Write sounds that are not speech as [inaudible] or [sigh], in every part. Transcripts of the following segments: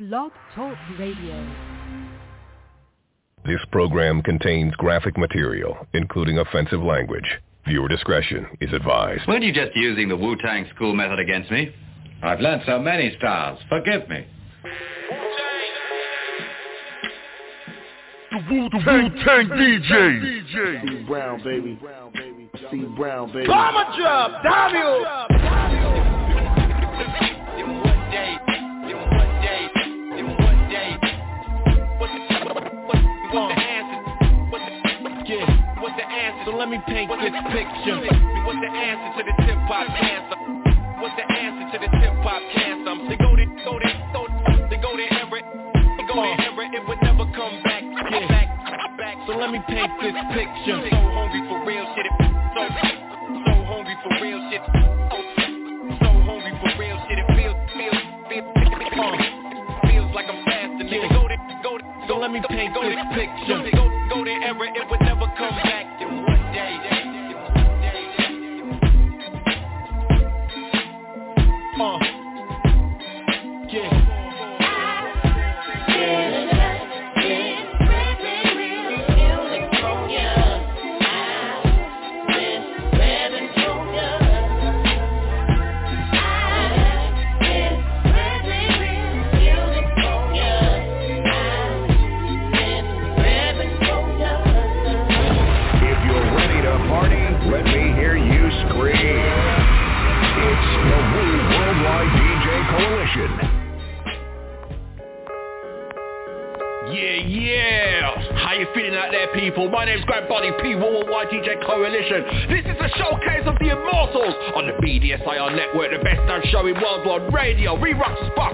Blog Talk Radio. This program contains graphic material, including offensive language. Viewer discretion is advised. Weren't you just using the Wu-Tang school method against me? I've learned so many styles. Forgive me. The Wu-Tang DJ. C Brown, baby. C Brown, baby. Bomber drop, Daniel. Let me paint this picture. What's the answer to the tip hop cancer? What's the answer to the tip hop cancer? They go to, go to, go to, they go to Everett. They go to Everett. It would never come back. Yeah. Back, back. So let me paint this picture. So hungry for real shit. It, so, so hungry for real shit. So, so hungry for real shit. It feels, feels, feels, feels like I'm fasting. Nigga, go to, go to, so let me paint this picture. Go, go. It would feeling out there, people? My name's Grand Body P, Worldwide Coalition. This is a showcase of the immortals on the BDSIR network, the best damn show in worldwide radio. Re-Rocks Spot,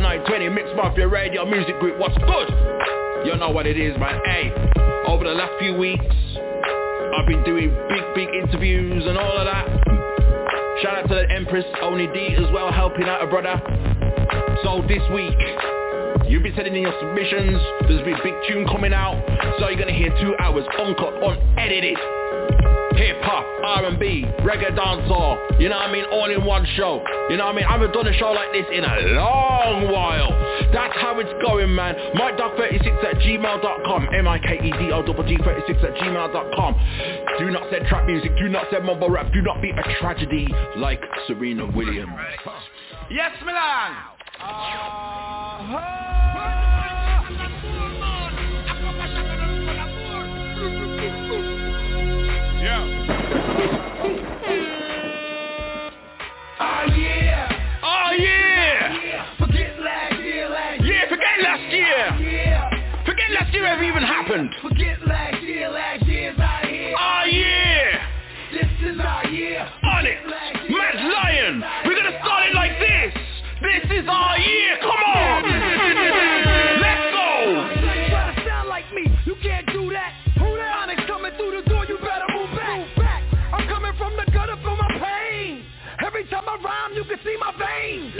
R920, Mix Mafia Radio Music Group. What's good? You know what it is, man. Hey, over the last few weeks, I've been doing big, big interviews and all of that. Shout out to the Empress, Oni D as well, helping out a brother. So this week, you've been sending in your submissions. There's been a big tune coming out. So you're to hear two hours uncut, unedited. Hip-hop, R&B, reggae dancehall. You know what I mean? All in one show. You know what I mean? I haven't done a show like this in a long while. That's how it's going, man. MikeDog36 at gmail.com. M-I-K-E-D-O-G-36 at gmail.com. Do not send trap music. Do not send mumble rap. Do not be a tragedy like Serena Williams. Yes, Milan. Oh yeah. Oh yeah. Yeah. Forget last year, last. Yeah, forget last year. Forget last year ever even happened. Forget last year, last year's our year. Oh yeah. This is our year. On it. This is our year. Come on. Let's go. Try to sound like me. You can't do that. Who that? Onyx coming through the door. You better move back. Move back. I'm coming from the gutter for my pain. Every time I rhyme, you can see my veins.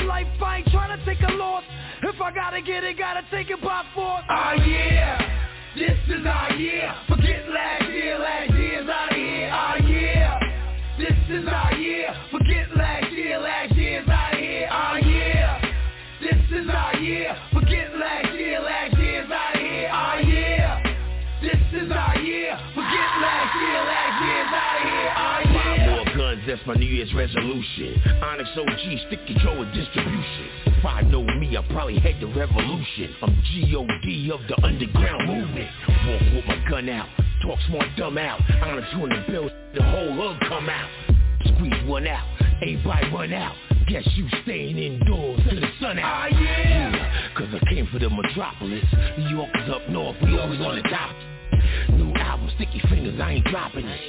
Your life, I ain't trying to take a loss. If I gotta get it, gotta take it by force. Oh yeah, this is our year. Forget last year, last year's our year. Oh yeah, this is our year. Forget last my New Year's resolution. Onyx OG, stick control and distribution. If I know me, I probably head the revolution. I'm G.O.D. of the underground movement. Walk with my gun out, talk smart dumb out. Onyx on the bill, the whole hood come out. Squeeze one out, everybody run out. Guess you staying indoors till the sun out. Oh, yeah. Cause I came for the metropolis. New Yorkers up north, we always on the top album, sticky fingers, I ain't dropping it.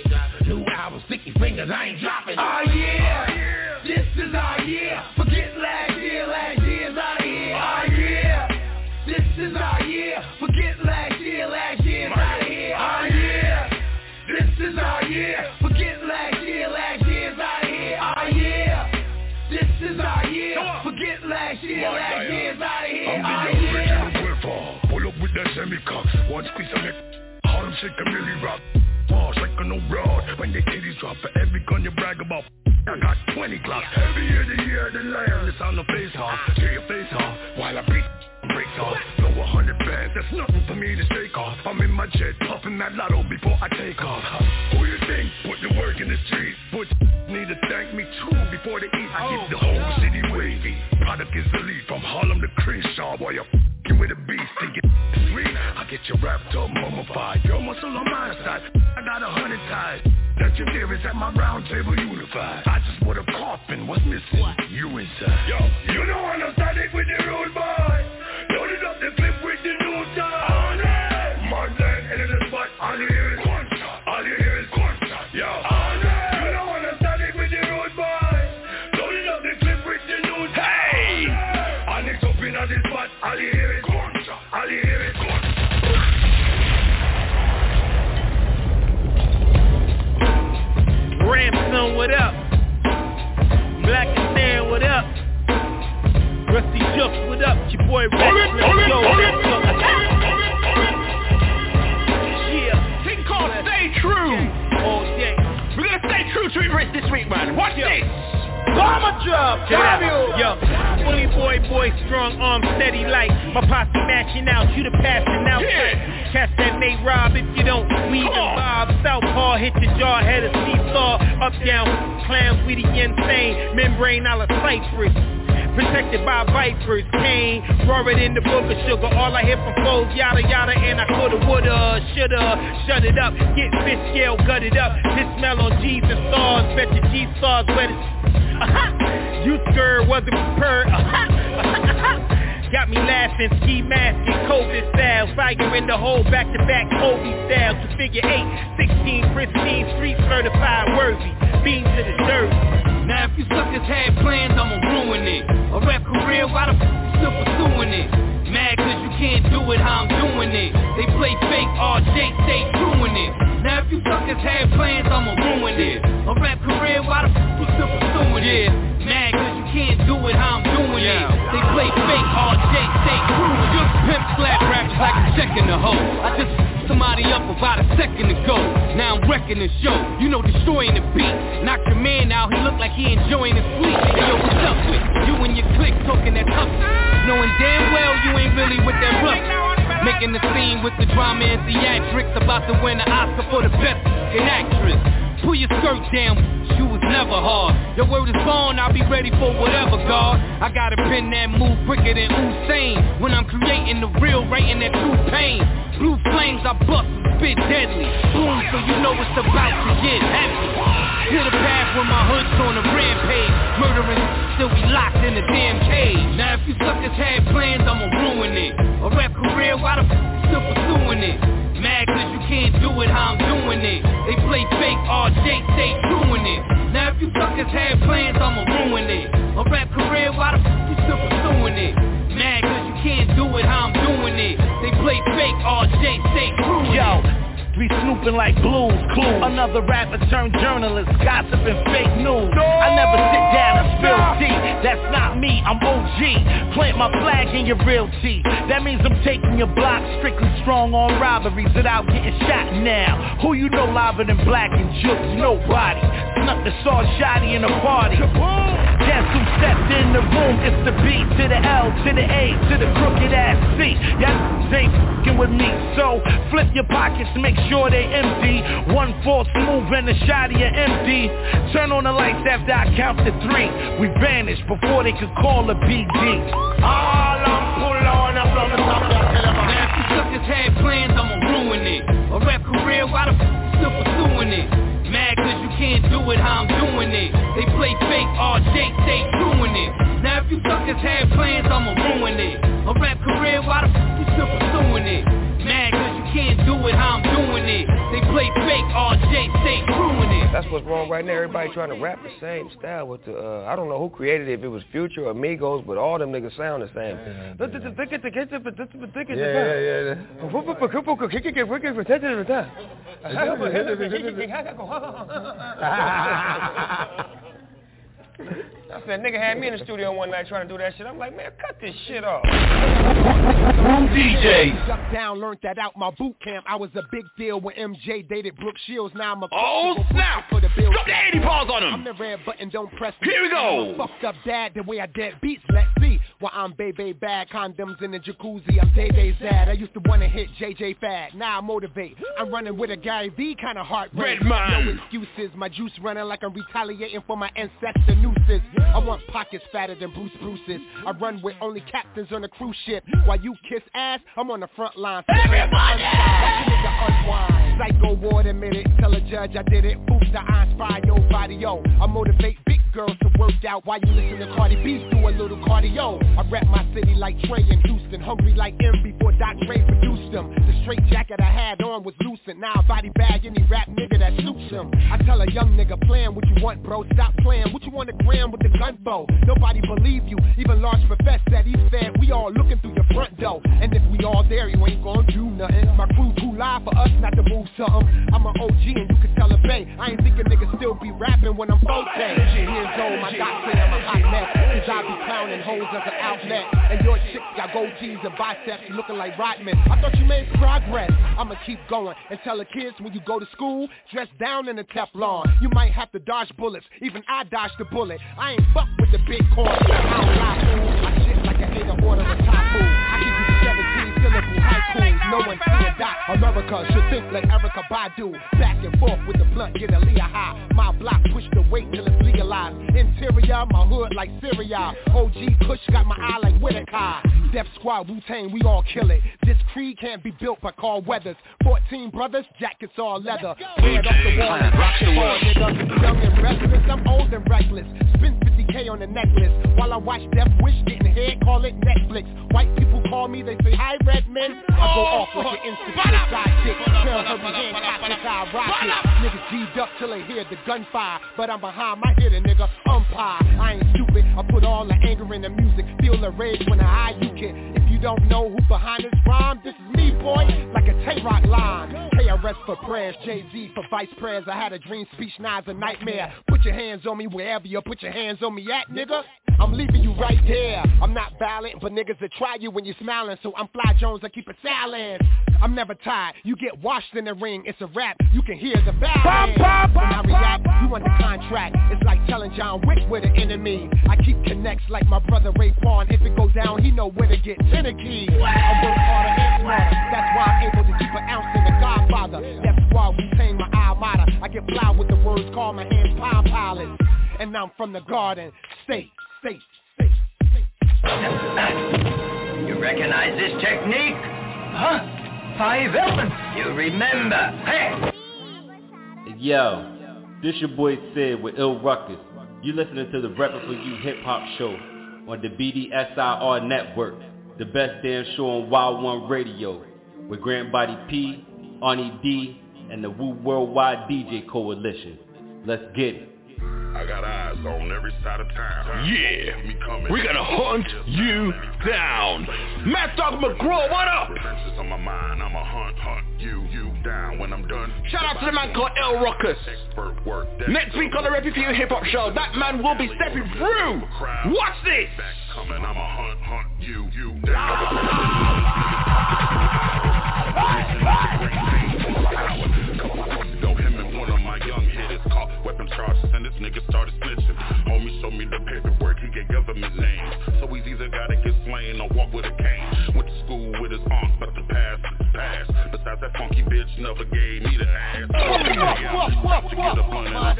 New album, sticky fingers, I ain't dropping it. Oh yeah, this is our year. Forget last year, last year's out of here. Oh yeah, this is our year. Forget last year, last year's out of here. Oh yeah, this is our year. Forget last year, last year's out of here. Oh yeah, this is our year. Forget last year, last year's out of here. Oh yeah. Pull up with that semi-cock, one squeeze and make Harlem shake a milli rock. Bars like a no broad. When the titties drop for every gun you brag about. I got 20 clocks. Every year the year the land. It's on the face off. Tear your face off. While I beat breaks off. Blow a hundred bands. That's nothing for me to shake off. I'm in my jet, puffing that lotto before I take off. Who you think put the work in the street? Put [laughs] need to thank me too before they eat. I keep the whole oh, city wavy. Product is elite from Harlem to Crenshaw. While you're f***ing with a get sweet. I get your wrapped up, mummified. Your muscle on my side. I got a hundred ties. That your theories at my round table unified. I just want a coffin. What's missing? What? You inside. Yo, you know I'm static with the rude boy. Loaded up the clip with the new time. Monday, and in the spot, all you hear is. All you hear is. Yo, you know I'm static with the rude boy. Loaded up the clip with the new time. Hey! It's up in the spot, all you hear Ransom, what up? Blacastan, what up? Ruste Juxx, what up? It's your boy Reks. Let's go. Let's go. Yeah. Thing called Stay True. All day. We're gonna stay true to it Rich, this week, man. Watch this. Bomber drop, Check it out. W. Yo, fully boy, boy, strong arm, steady light. My posse matching out, you the passing out. Yeah. Catch that Nate Rob if you don't weave and bob. Southpaw hit your jaw, head of seesaw. Up down, clowns we the insane. Membrane out of Cypress. Protected by vipers, cane, roar it in the book of sugar. All I hear from foes, yada yada, and I coulda, woulda, shoulda, shut it up. Get fish scale, gut it up. This smell on G's and stars, bet your G stars wet as [laughs] uh-huh. You skirt wasn't prepared. Uh-huh. Uh-huh. Got me laughing, ski mask and COVID style. Fire in the hole, back to back Kobe style. To figure eight, 16 pristine, street certified worthy. Beam to the dirt. Now if you suckers had plans, I'ma ruin it. A rap career, why the f you still pursuing it? Mad cause you can't do it how I'm doing it. They play fake, RJ stay doing it. Now if you suckers had plans, I'ma ruin it. A rap career, why the f you still pursuing it? Mad cause you can't do it how I'm doing it. Now the show. You know, destroying the beat. Knock your man out, he look like he enjoying his sleep. Hey, yo, what's up with you and your clique talking that tough? Knowing damn well you ain't really with that rough. Making the scene with the drama and theatrics. About to win an Oscar for the best fucking actress. Pull your skirt down, you was never hard. Your word is born, I'll be ready for whatever, God. I gotta pin that move quicker than Usain. When I'm creating the real, writing that true pain. Blue flames, I bust spit deadly. Boom, so you know it's about to get heavy. Hit a path when my hood's on a rampage. Murdering, still be locked in a damn cage. Now if you suckers had plans, I'ma ruin it. A rap career, why the f you still pursuing it? Mad cause you can't do it how I'm doing it. They play fake, RJ stay doing it. Now if you suckers had plans, I'ma ruin it. A rap career, why the f you still pursuing it? Mad cause can't do it how I'm doing it. They play fake, RJ stay doing Yo, we snooping like blues, clues. Another rapper turned journalist, gossiping fake news. I never sit down and spill tea. That's not me, I'm OG. Plant my flag in your real tea. That means I'm taking your block strictly strong on robberies without getting shot now. Who you know liver than black and jukes? Nobody. Snuck the saw shotty in a party. Guess who stepped in the room? It's the B to the L to the A to the crooked ass C. Y'all ain't fing with me. So flip your pockets, make sure they empty. One false move and the shot you empty. Turn on the lights after I count to three. We vanished before they could call a BD. All I'm pulling on up on the top of Now if you suckers had plans, I'ma ruin it. A rap career, why the f still pursuing it? Mad cause you can't do it how I'm doing it. They play fake, RJ stay doing it. Now if you suckers had plans, I'ma ruin it. A rap career, why the f you still pursuing it? Mad cause you can't do it how I'm doing it. They play fake, RJ stay doing it. That's what's wrong right now. Everybody trying to rap the same style with the. Uh, I don't know who created it. If it was Future or Migos, but all them niggas sound the same. I said, nigga had me in the studio one night trying to do that shit. I'm like, man, cut this shit off. Room DJ. Duck down, learned that out my boot camp. I was a big deal when MJ dated Brooke Shields. Now I'm a Oh, snap. for the bill. Drop the 80 bars on him. I'm the red button, don't press me. Here we go. I'm a fucked up dad, the way I dead beats. Let's see. While I'm baby bad, condoms in the jacuzzi. I'm Day Day's dad. I used to wanna hit JJ Fad. Now I motivate. I'm running with a Gary V kind of heart. Red man. No excuses. My juice running like I'm retaliating for my ancestor nooses. I want pockets fatter than Bruce Bruce's. I run with only captains on a cruise ship. While you kiss ass, I'm on the front line. Everybody! Psycho ward admitted. Tell a judge I did it. Boost I inspire nobody, yo. I motivate big girls to work out while you listen to Cardi B do a little cardio. I rap my city like Trey in Houston. Hungry like M before Doc Dre produced them. The straight jacket I had on was loosened. Now I body bag any rap nigga that suits him. I tell a young nigga plan what you want, bro. Stop playing. What you want to gram with the gun for? Nobody believe you. Even Large profess that he said we all looking through your front door. And if we all there, you ain't gonna do nothing. My crew too live for us not to move something. I'm an OG and you can tell a bay. I ain't thinking niggas still be rapping when I'm 14. Years old, my doc say I'm a hot mess. Cause I be clowning hoes as an outlet. And your chicks got goatees and biceps looking like Rodman. I thought you made progress. I'ma keep going and tell the kids when you go to school, dress down in a Teflon. You might have to dodge bullets. Even I dodged the bullet. I ain't fuck with the big corn. I don't lie, fool. I shit like a hater order the top haikus. No one see a dot. America should think like Erykah Badu. Back and forth with the blunt, get a Leah high. My block push the weight till it's legalized. Interior, my hood like Syria. OG Kush got my eye like Whitaker. Def Squad, Wu-Tang, we all kill it. This creed can't be built by Carl Weathers. 14 brothers, jackets all leather. Head off the wall rock the world, nigga. Young and restless, I'm old and reckless. Spend 50k on the necklace. While I watch Death Wish getting head, call it Netflix. White people call me, they say, hi Redman. I go off like an instant sidekick. Tell her my hand, cock I rock it. Niggas G'd up till they hear the gunfire. But I'm behind my hitter, nigga, umpire. I ain't stupid, I put all the anger in the music. Feel the rage when I eye you can. If you don't know who behind this rhyme, this is me, boy, like a Tay-Rock line. KRS for prayers, Jay-Z for vice prayers. I had a dream speech, now it's a nightmare. Put your hands on me wherever you put your hands on me at, nigga. I'm leaving you right there. I'm not violent, but niggas that try you when you're smiling. So I'm Fly Jones, I keep it silent. I'm never tired. You get washed in the ring, it's a rap. You can hear the bell. When I react, you under contract. It's like telling John Wick we're the enemy. I keep connects like my brother Ray Paul. If it goes down, he know where to get finicky. I work harder and smarter. That's why I'm able to keep an ounce in the Godfather. That's why we tame my almada. I get fly with the words, call my hands palm pilots. And I'm from the garden, state, state, state, state. Recognize this technique? Huh? Five elements. You remember. Hey! Yo, this your boy Sid with Ill Ruckus. You listening to the Reppin' For You Hip Hop Show on the BDSIR Network, the best damn show on Wild One Radio, with Grant Body P, Arnie D, and the Woo Worldwide DJ Coalition. Let's get it. I got eyes on every side of town. Yeah, we're gonna hunt you down. Mad Dog McGraw, what up? On my mind. I'ma hunt, hunt you, you down when I'm done. Shout out to the man called El Ruckus. Expert work. Next week on the You Hip Hop Show, that man will be stepping through. Watch this. Back coming. I'ma hunt, hunt you, you [laughs] down. Charges, and this nigga started snitching. Homie showed me the paperwork, he gave government names. So he's either gotta get slain or walk with a cane. Went to school with his aunt, but the past is the past. Besides that funky bitch never gave me the ass. So he out to get a blunt and a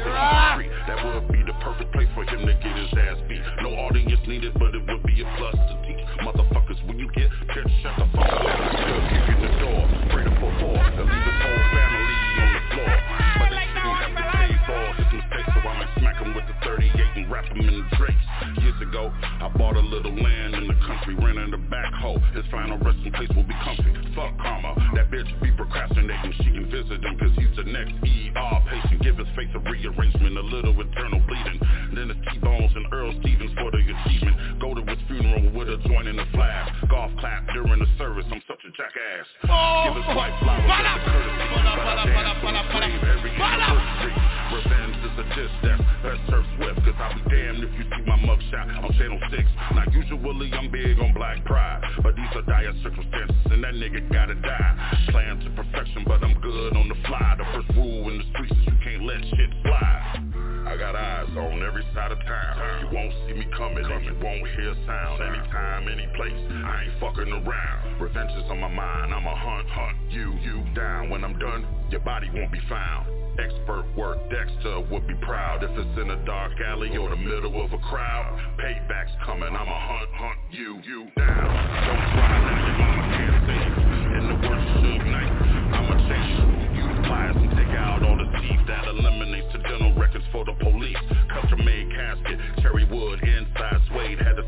street. That would be the perfect place for him to get his ass beat. No audience needed, but it would be a plus to teach motherfuckers when you get catch, shut the fuck up. Kick in the door, pray to for more. Leave him with the 38 and wrap him in the drapes. Years ago, I bought a little land in the country, rented a backhoe. His final resting place will be comfy. Fuck karma, that bitch be procrastinating. She can visit him cause he's the next ER patient. Give his face a rearrangement, a little internal bleeding. Then it's T-Bones and Earl Stevens for the achievement. Go to his funeral with a joint in the flash. Golf clap during the service, I'm such a jackass. Give his wife flowers as a courtesy. But I dance to his grave every anniversary just that. Turf swift, cause I'll be damned if you see my mugshot on channel 6. Now usually I'm big on black pride, but these are dire circumstances and that nigga gotta die. Plan to perfection, but I'm good on the fly. The first rule in the streets is you can't let shit fly. I got eyes on every side of town. You won't see me coming and you won't hear a sound. Anytime, any place, I ain't fucking around. Revenge is on my mind, I'ma hunt, hunt you, you down. When I'm done, your body won't be found. Expert work, Dexter would be proud if it's in a dark alley or the middle of a crowd. Payback's coming, I'ma hunt, hunt you, you down. Don't cry now, mama can't save. In the worst Suge night, I'ma chase you, you class and take out all the teeth that eliminates the records for the police. Custom made casket, cherry wood, inside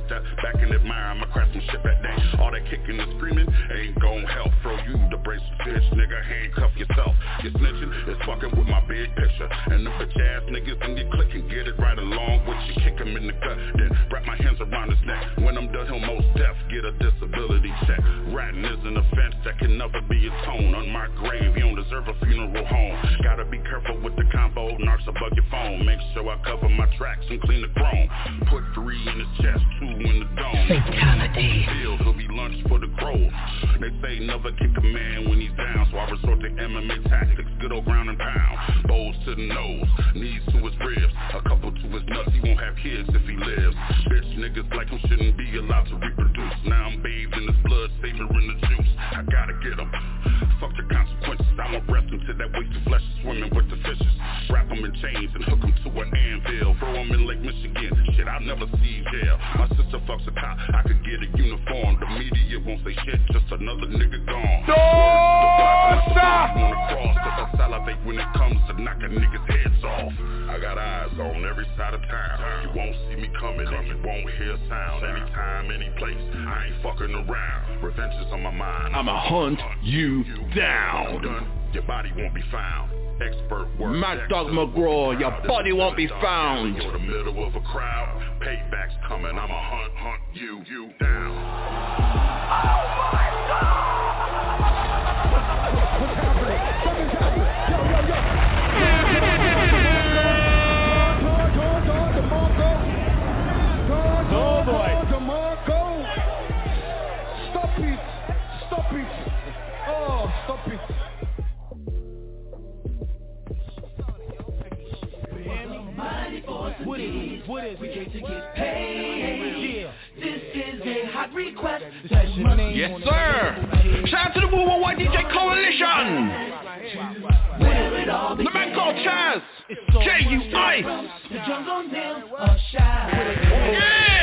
suede. Had to step back and admire my craftsmanship that day. All that kicking and screaming ain't gon' help. Throw you the bracelet, bitch, nigga, handcuff yourself. You snitching is fucking with my big picture. And the bitch ass niggas in your clique can get it right along with you. Kick him in the gut, then wrap my hands around his neck. When I'm done, he'll most deaf get a disability check. Ratting is an offense that can never be atoned. On my grave, you don't deserve a funeral home. Gotta be careful with the combo, narcs above your phone. Make sure I cover my tracks and clean the chrome. Put three in his chest, two in the dome. Fatality. Field, he'll be lunch for the crow. They say never kick a man when he's down, so I resort to MMA tactics, good old ground and pound. Bows to the nose, knees to his ribs, a couple to his nuts. He won't have kids if he lives. Bitch niggas like him shouldn't be allowed to reproduce. Now I'm bathed in his blood, savoring the juice. I gotta get him. Fuck the consequences. I won't rest until that wasted flesh is swimming with the fishes. Wrap him in chains and hook him to an anvil. Throw him in Lake Michigan. Shit, I'll never see jail. My sister fucks a cop. I could get a uniform. The media won't say shit. Just another nigga gone. Wanna cross, cause I salivate when it comes to knocking niggas' heads off. I got eyes on every side of town. You won't see me coming and you won't hear sound. Anytime, any place, I ain't fucking around. Revenge is on my mind. I'ma hunt you down. Done, your body won't be found. Expert work. Mad Dog McGraw, your body won't be found. You're the middle of a crowd. Payback's coming. I'ma hunt, hunt you, you down. Oh boy. DeMarco. Stop it. Stop it. Oh, stop it. What is What is We came to get paid. Yeah. This is a hot request. Yes, sir. Shout out to the Woo White DJ Coalition. The man called Chaz. J.U. Ice. The jungle shy. Yeah.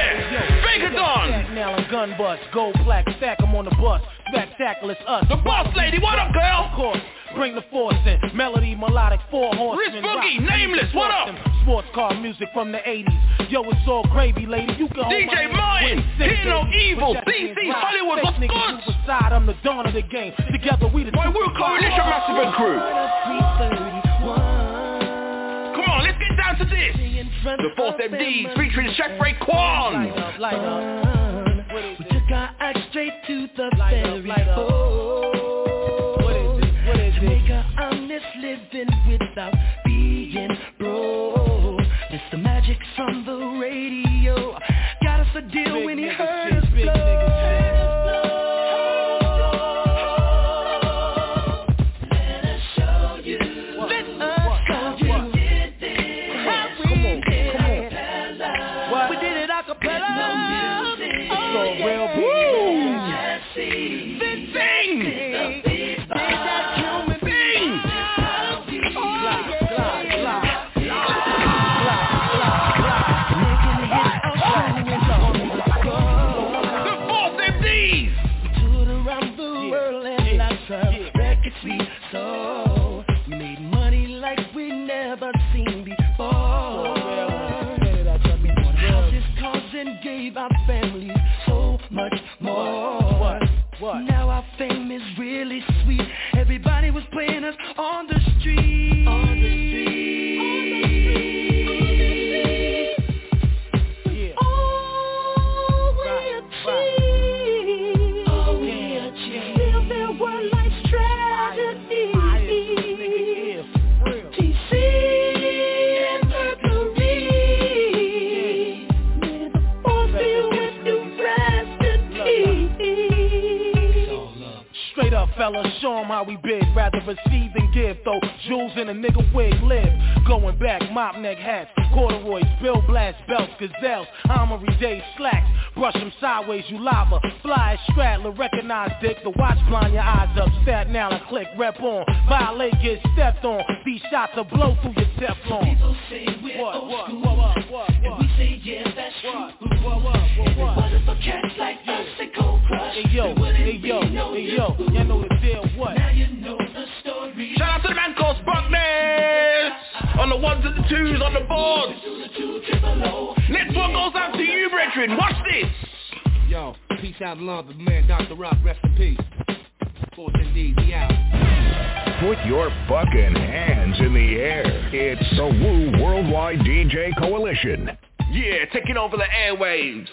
Now and gun bust, gold plaque, stack 'em on the bus. Spectacular us. The boss lady, what up, girl? Of course, bring the force in. Melody, melodic, four horsemen. Rich Boogie, Nameless, what up? Sports car music from the 80s. Yo, it's all gravy, lady. You can DJ Martin, hand. No. Evil, DC. Hollywood, what's good? I'm the dawn of the game. Together we the Boy, we're Coalition. Massive and Crew. Come on, let's get down to this. The Force MDs featuring Chef Raekwon. Light up. We took our act straight to the very. Jamaica, honest living without being broke. It's the magic from the radio. Got us a deal Big when he heard us you lava. Fly straddler, recognize dick. The watch blind your eyes up. Stat now and click, rep on. Violate, get stepped on. These shots will blow peace love, the man Dr. Rock, rest in peace. Force MDs, we out. Put your fucking hands in the air. It's the Woo Worldwide DJ Coalition. Yeah, taking over the airwaves.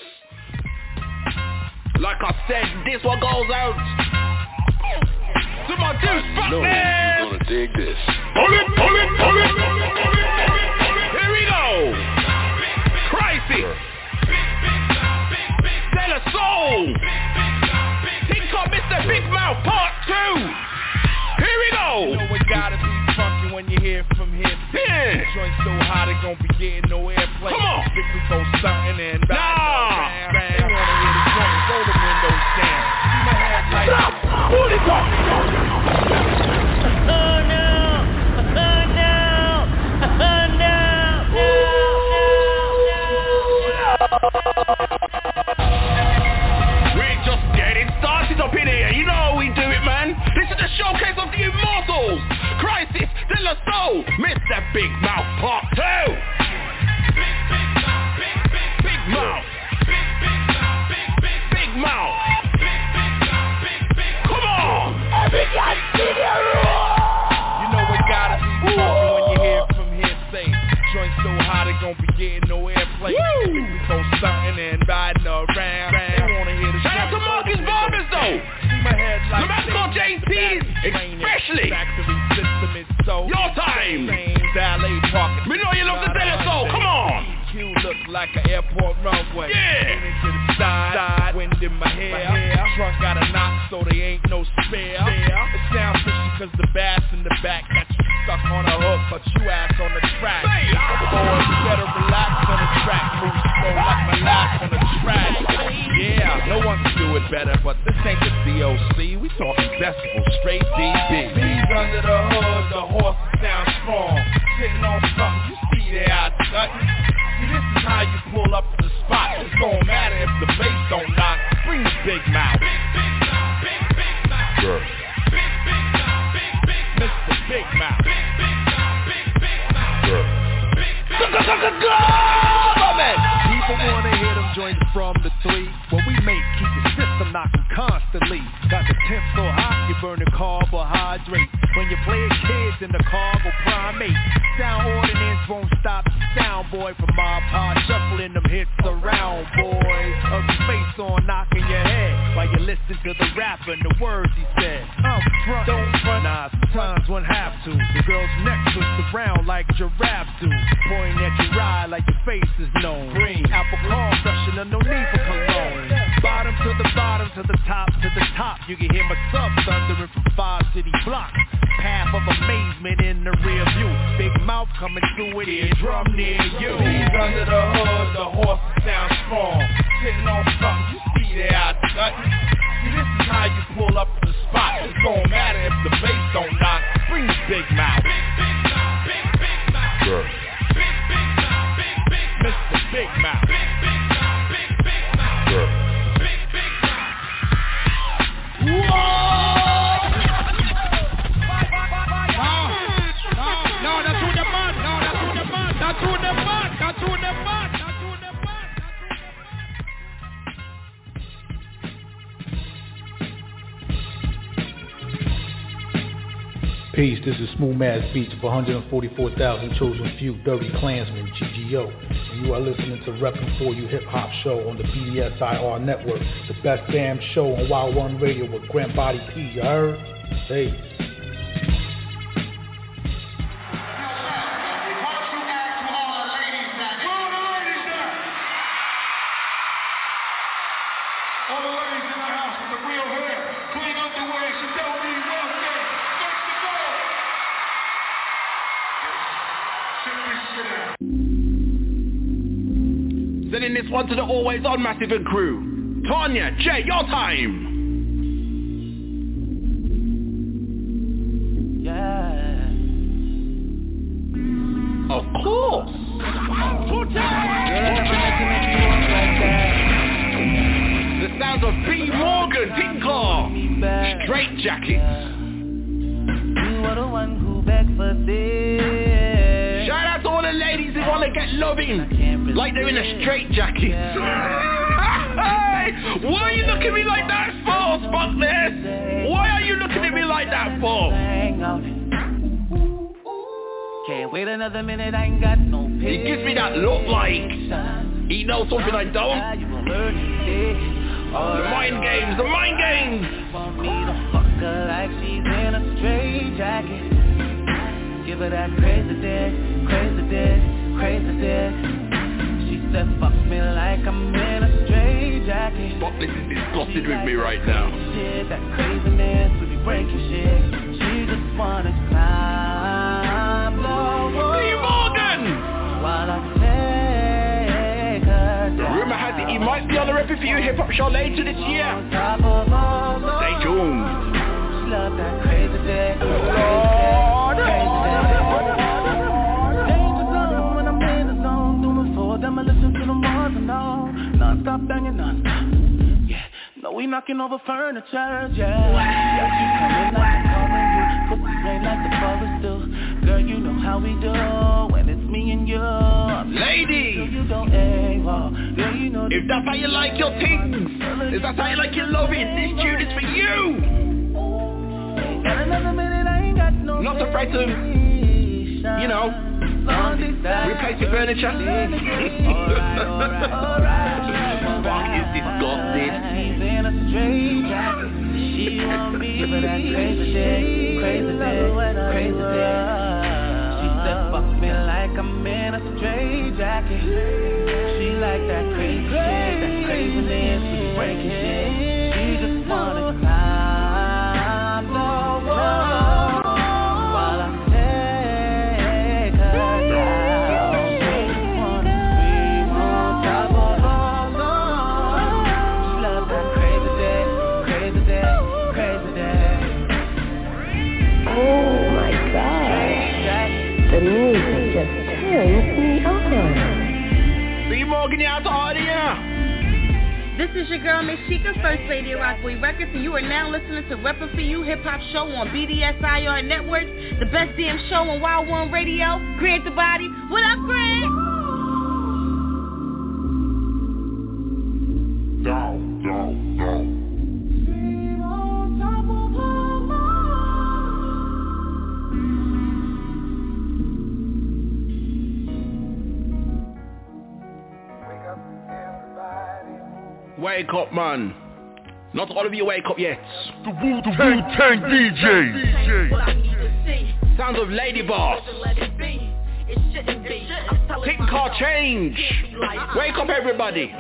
My hair. Trunk got a knock, so they ain't no spare. It sounds fishy cause the bass in the back got you stuck on a hook, but you ass on the track. Boys better relax on the track, move slow like my laugh on the track. Yeah, no one can do it better, but this ain't the DOC. We talking decibel, straight DB. Bees under the hood, the horses sound strong. Sitting on something, you see they out cutting. See, this is how you pull up to the spot. It's gonna matter if the bass don't knock. Bring the big mouth. Sure. Mr. Big Mouth. Sure. People wanna hear them joints from the three. What we make keep the system knocking constantly. Got the temp so hot you burn the carbohydrate. When you play it, kids in the car go primate. Sound ordinance won't stop sound boy from my pod shuffling them hits around, boys. Ugly face on knocking your head while you listen to the rapper and the words he said. I'm front, don't front. Nah, sometimes one have to. The girl's neck twists around like giraffes do. Pointing at your ride like your face is known. Green, apple car freshener, no need for cologne. Bottom to the bottom, to the top, to the top. You can hear my sub thundering from five city blocks. Path of amazement in the rear view. Big mouth coming through with ear drum near you. Bees under the hood, the horses sound strong. Sitting on something, you see they out cutting. See, this is how you pull up to the spot. It's gonna matter if the bass don't knock. Bring the big mouth. Sure. Mr. Big Mouth. Sure. No, Peace, this is Smooth Mass Beats of 144,000 Chosen Few, Dirty Klansmen, GGO. And you are listening to Reppin' For You Hip Hop Show on the BDSIR Network, the best damn show on Wild One Radio with Grand Body P, you heard? Hey. This one to the always on massive and crew. Tanya, Jay, your time. Yeah. Of course. The sounds of B. Morgan, Tinker, Straight Jackets. You are the one who begged for this. Shout out to all the ladies who want to get loving, like they're in a straight jacket. hey, why are you looking at me like that for, Spotless? Why are you looking at me like that for? Can't wait another minute, I ain't got no He gives me that look like he knows something I don't. The mind games, the mind games. Want me to fuck her like she's in a straight jacket. Give her that crazy dick, crazy dick, crazy dick. Said fuck me like I'm in a straight jacket. Spotless is disgusted with me right now. Shit, that craziness be breaking shit. She just wanna climb the wall. Steve Morgan! While I take her down. Rumor has it he might be on the You Hip Hop Show later this year. Top of all the Stay tuned. She love that crazy dick. Lord. Danger Non-stop banging, non-stop. Yeah, no, we knocking over furniture, yeah. Yeah, she coming like I'm calling you. Pussy rain like the forest do. Girl, you know how we do when it's me and you. Ladies. You don't AWOL. Girl, you know If that's how you like your things, if that's how you like your loving, this tune is for you. Got another minute, I ain't got no Not afraid to, you know, replace your furniture. Fuck is disgusted. She's in a straight jacket. She want me for that crazy dick, crazy dick, crazy dick. She said fuck me like I'm in a straight jacket. She like that crazy shit, that craziness, we breaking This is your girl, Miss Chica, First Lady of Rockaway Records, and you are now listening to Reppin' For You Hip Hop Show on BDSIR Network, the best damn show on Wild One Radio. Create the body. What up, Greg? Down, down, down. Wake up, man. Not all of you wake up yet. The Wu-Tang DJ. Sounds of Lady Boss. Tick car change. Wake up, everybody.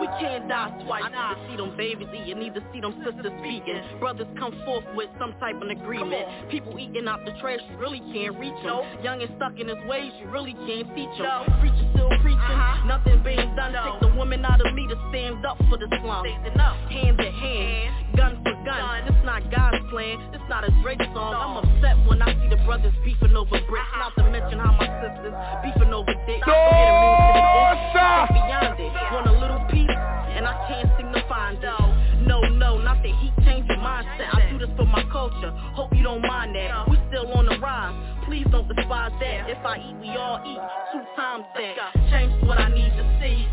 We can't die twice. I need to see them babies eat. You need to see them sisters speaking. Brothers come forth with some type of agreement. People eating out the trash, you really can't reach them. Young and stuck in his ways, you really can't teach them. Preacher still preaching, nothing being done. Take the woman out of me to stand up for the slum. Hand to hand, gun for gun. It's not God's plan. it's not a Drake song. I'm upset when I see the brothers beefing over bricks. Not to mention how my sisters beefing over dick. Beyond it, want a little piece, and I can't seem to find it. No, no, not the heat change your mindset. I do this for my culture. Hope you don't mind that. We still on the rise. Please don't despise that. If I eat, we all eat. Two times that. Change what I need to see.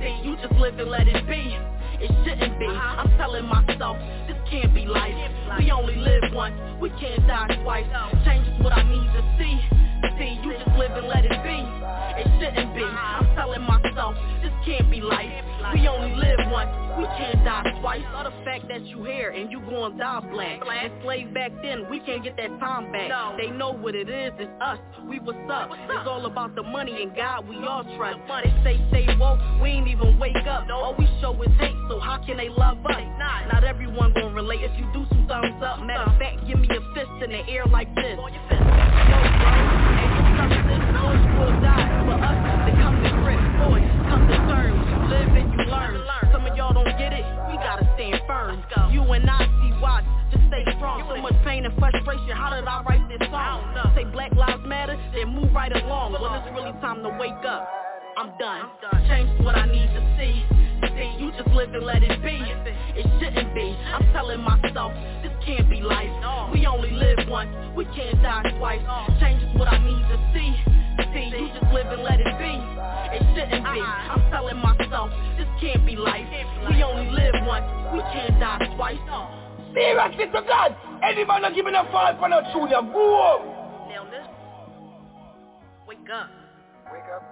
See, you just live and let it be. It shouldn't be. I'm telling myself, this can't be life. We only live once. We can't die twice. Change what I need to see. See, you just live and let it be. It shouldn't be. I'm telling myself, can't be life. We only live once. We can't die twice. Or the fact that you here and you gon' die black. Enslaved back then, we can't get that time back. They know what it is. It's us. We what's up. It's all about the money and God we all trust. They say stay woke. We ain't even wake up. No. All we show is hate. So how can they love us? Not everyone gon' relate. If you do some thumbs up, matter of fact, give me a fist in the air like this. Yo, bro, and you touch this will die. For us, they come to grips, boys, come to learn. Some of y'all don't get it, we gotta stand firm. You and I see why, just stay strong. So much pain and frustration, how did I write this song? Say Black Lives Matter, then move right along. When it's really time to wake up. I'm done. Change what I need to see. See, you just live and let it be. It shouldn't be. I'm telling myself, this can't be life. We only live once. We can't die twice. Change is what I need to see. See, you just live and let it be. It shouldn't be. I'm telling myself, this can't be life. We only live once. We can't die twice. Seriously to God, any man not giving a fall for no junior, go Now this, wake up. Wake up.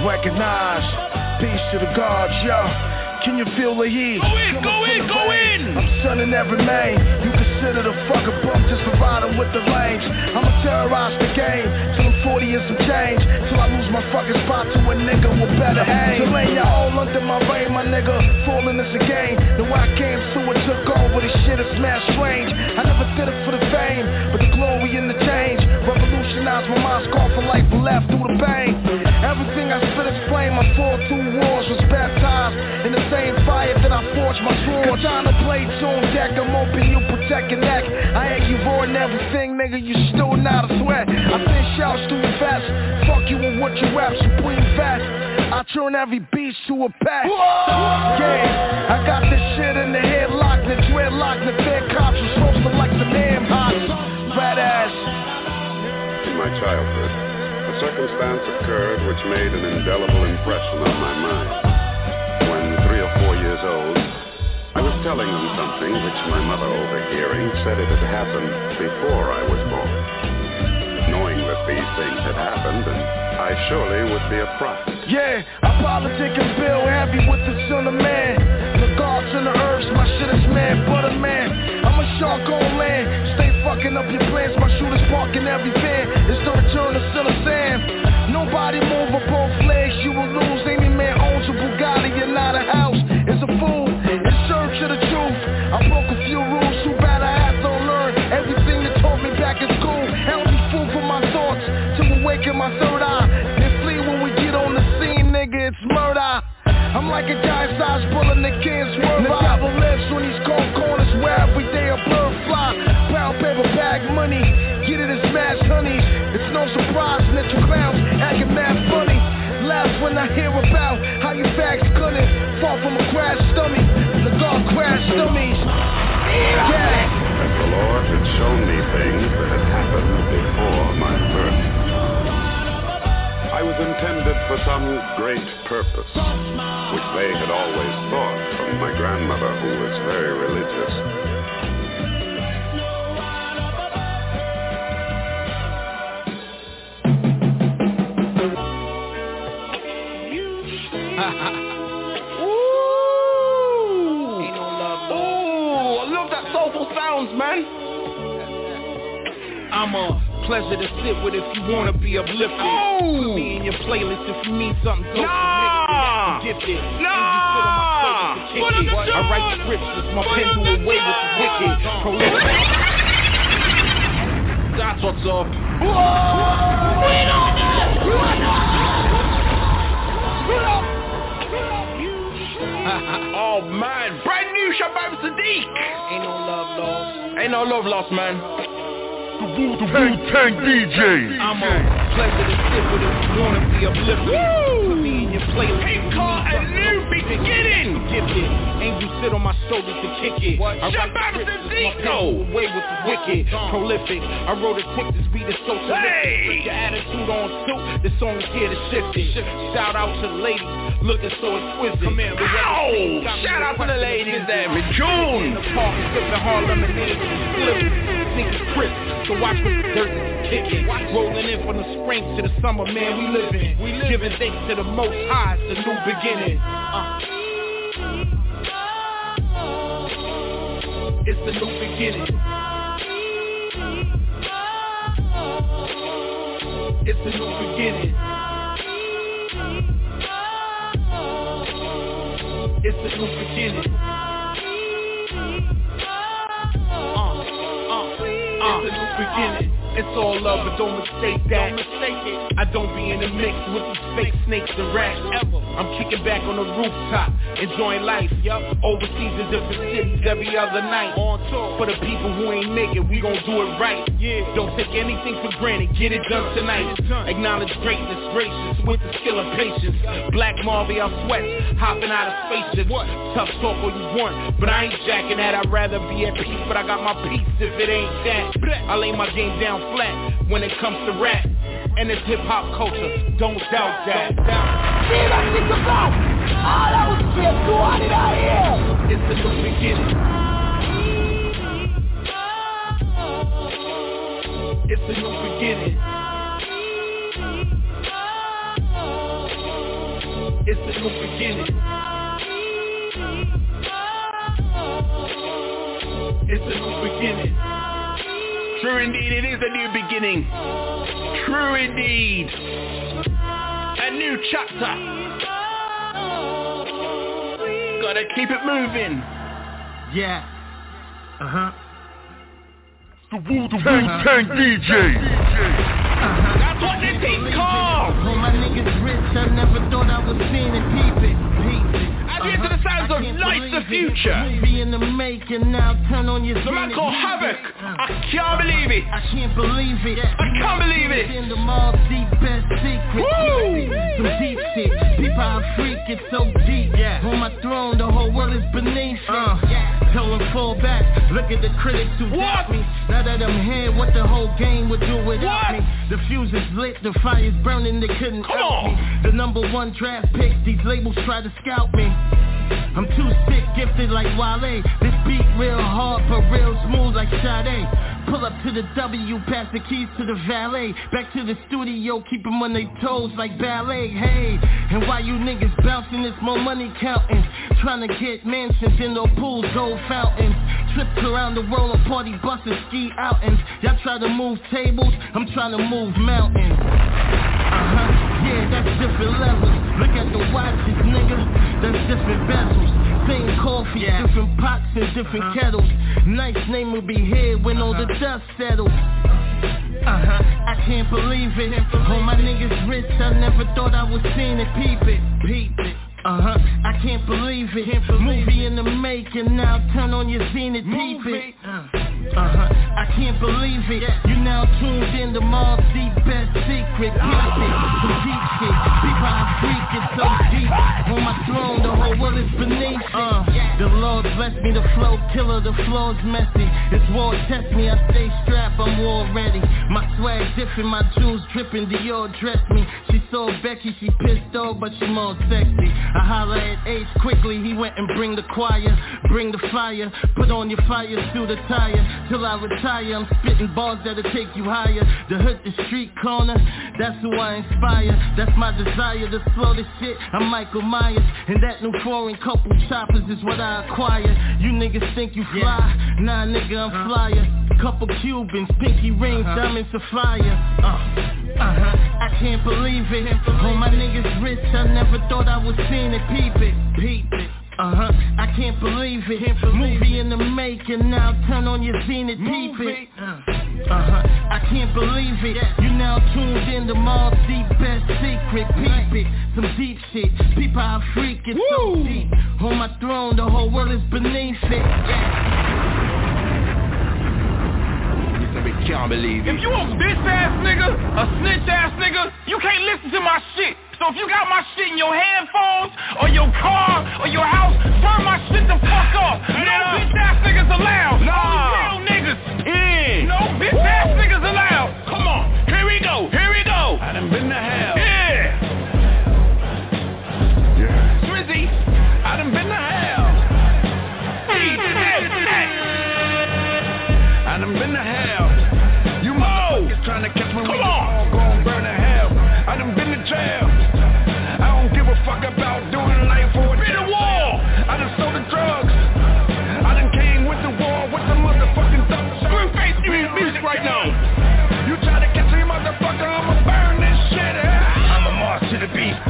Recognize. Peace to the gods, yo. Can you feel the heat? Go in, go in, go in! I'm sunning every main. You consider the fucking bump just riding with the range. I'ma terrorize the game till I'm 40 and some change. Till I lose my fucking spot to a nigga with better aim. Till ain't you all under my reign, my nigga. Falling is a game. The way I came through and took over, this shit is mad strange. I never did it for the fame, but the glory and the change. Revolutionize my mind, scar for life and left through the pain. Everything I spit is flame. I fought two wars, was baptized in the same fire that I forged my sword. Katana play on deck, I'm open, you protect your neck. I ain't you voiding everything, nigga, you still not a sweat. I send shouts to your vest. Fuck you and what you rap, supreme fast. I turn every beast to a pack. Yeah, I got this shit in the headlock, childhood, a circumstance occurred which made an indelible impression on my mind. When three or four years old, I was telling them something which my mother overhearing said it had happened before I was born. Knowing that these things had happened, and I surely would be a prophet. Yeah, I politic and bill heavy with the son of man. The gods and the herbs, my shit is man, butter man. I'm a shark on land. Stay fucking up your plans, my shooters parking every van. It's the return of of Sam. Nobody move with both legs, you will lose. Any man owns a Bugatti, you're not a house. It's a fool, in search of the truth. I broke a few rules, too bad I had to learn everything that taught me back in school. Held me fool for my thoughts, to awaken my third eye. Then flee when we get on the scene, nigga, it's murder. I'm like a giant-sized bullet that can't swerve. The devil lives when he's cold corners where every day a bird fly. Brown paper bag money, When I hear about how couldn't fall from a crash dummy. The dog crash dummies. Yeah. The Lord had shown me things that had happened before my birth. I was intended for some great purpose, which they had always thought from my grandmother, who was very religious. Pleasure to sit with if you wanna be uplifted. Put me in your playlist if you need something dope. Nah. Gifted. Nah. What is it? I write scriptures, my pen do away with the wicked. Prolific. That's what's up. [laughs] oh man, brand new Shabaam Sahdeeq. Ain't no love lost. Ain't no love lost, man. The Wu-Tang DJ. I'm a pleasure to sit with if you wanna be uplifted. Put me in your playlist. Pink car and new beat prolific. Get in! Gifted. Angels sit on my shoulders to kick it. What? I Shut write up, the Zico! away with the wicked. Prolific. I wrote a tip, this beat is so terrific. Hey! Your attitude on suit, this song is here to shift it. Shout out to the ladies, looking so exquisite. Come Ow! Shout out to the ladies there, in June. In the park, sipping hard lemonade, flipping. Niggas crisp, so watch what the dirt is kicking. Rolling in from the spring to the summer, man, we living. We living. Giving thanks to the most high, it's a new beginning. Uh. It's a new beginning. It's a new beginning. It's a new beginning. It's a new beginning. It's all love, but don't mistake that. Don't mistake it. I don't be in the mix with these fake snakes and rats. I'm kicking back on the rooftop, enjoying life. Yup. Overseas in different cities every other night. On tour. For the people who ain't make it, we gon' do it right. Yeah. Don't take anything for granted. Get it done tonight. Acknowledge greatness, gracious with the skill of patience. Black Marley, I sweat, hopping out of spaces. What? Tough talk all you want, but I ain't jacking that. I'd rather be at peace, but I got my peace if it ain't that. I lay my game down flat when it comes to rap. And it's hip hop culture, don't doubt that. Viva Chico Black! All I was here, I did I hear? It's the new beginning. It's the new beginning. It's the new beginning. It's the new beginning. True indeed, it is a new beginning. True indeed. A new chapter. Gotta keep it moving. Yeah. Uh-huh. The Wu-Tang DJ. That's what they think called. When my niggas rich, I never thought I was seeing it. Peep it, into the Lights the Future? Movie in the making now, turn on your The man called Havoc. I can't believe it. I can't believe it. I can't believe it. In the mall, deep best secret. Some deep shit. People are freak, so deep. Yeah. On my throne, the whole world is beneath me. Tell them fall back. Look at the critics who doubt me. Now that I'm here, what the whole game would do without What? me. The fuse is lit, the fire's burning, they couldn't Come out on. me. The number one draft pick, these labels try to scout me. I'm too sick, gifted like Wale. This beat real hard, but real smooth like Sade. Pull up to the W, pass the keys to the valet. Back to the studio, keep 'em on their toes like ballet. Hey, and why you niggas bouncing, it's more money counting. Trying to get mansions in no pools, gold fountains. Trips around the world on party buses, ski outings. Y'all try to move tables, I'm trying to move mountains. Uh-huh. Yeah, that's different levels. Look at the watches, nigga. That's different bezels. Same coffee, different pots and different kettles. Nice name will be here when all the dust settles. Uh-huh, I can't believe it. All my niggas rich, I never thought I was seeing it. Peep it, peep it. Uh-huh, I can't believe it. Movie in the making now, turn on your zenith, peep it. Uh-huh, I can't believe it. You now tuned in to Mobb Deep Best Secret, it. Some deep shit, people are freaking so deep. On my throne, the whole world is beneath it. Uh, the Lord bless me, the flow killer, the flow's messy. It's war, test me, I stay strapped, I'm war ready. My swag different, my jewels dripping, Dior dress me. She so Becky, she pissed off, but she more sexy. I holla at H quickly, he went and bring the choir, bring the fire, put on your fire suit attire. Till I retire, I'm spitting bars that'll take you higher. The hood, the street corner, that's who I inspire. That's my desire to slow the shit. I'm Michael Myers, and that new foreign couple choppers is what I acquire. You niggas think you fly, nah nigga I'm flyer. Couple Cubans, pinky rings, diamonds sapphire. Uh, uh-huh, I can't believe it. All my niggas rich, I never thought I was seeing it. Peep it, peep it. Uh-huh, I can't believe it. Movie in the making now, turn on your zenith, peep it. Uh-huh, I can't believe it. You now tuned in to Mobb Deep Best Secret, peep it. Some deep shit, people are freaking so deep. On my throne, the whole world is beneath it. Listen, we can't believe it. If you a bitch ass nigga, a snitch ass nigga, you can't listen to my shit. So if you got my shit in your headphones, or your car, or your house, turn my shit the fuck off. No uh, bitch ass niggas allowed. Nah. Only real niggas. Yeah. No bitch ass niggas allowed. Come on, here we go, here we go. I done been to hell.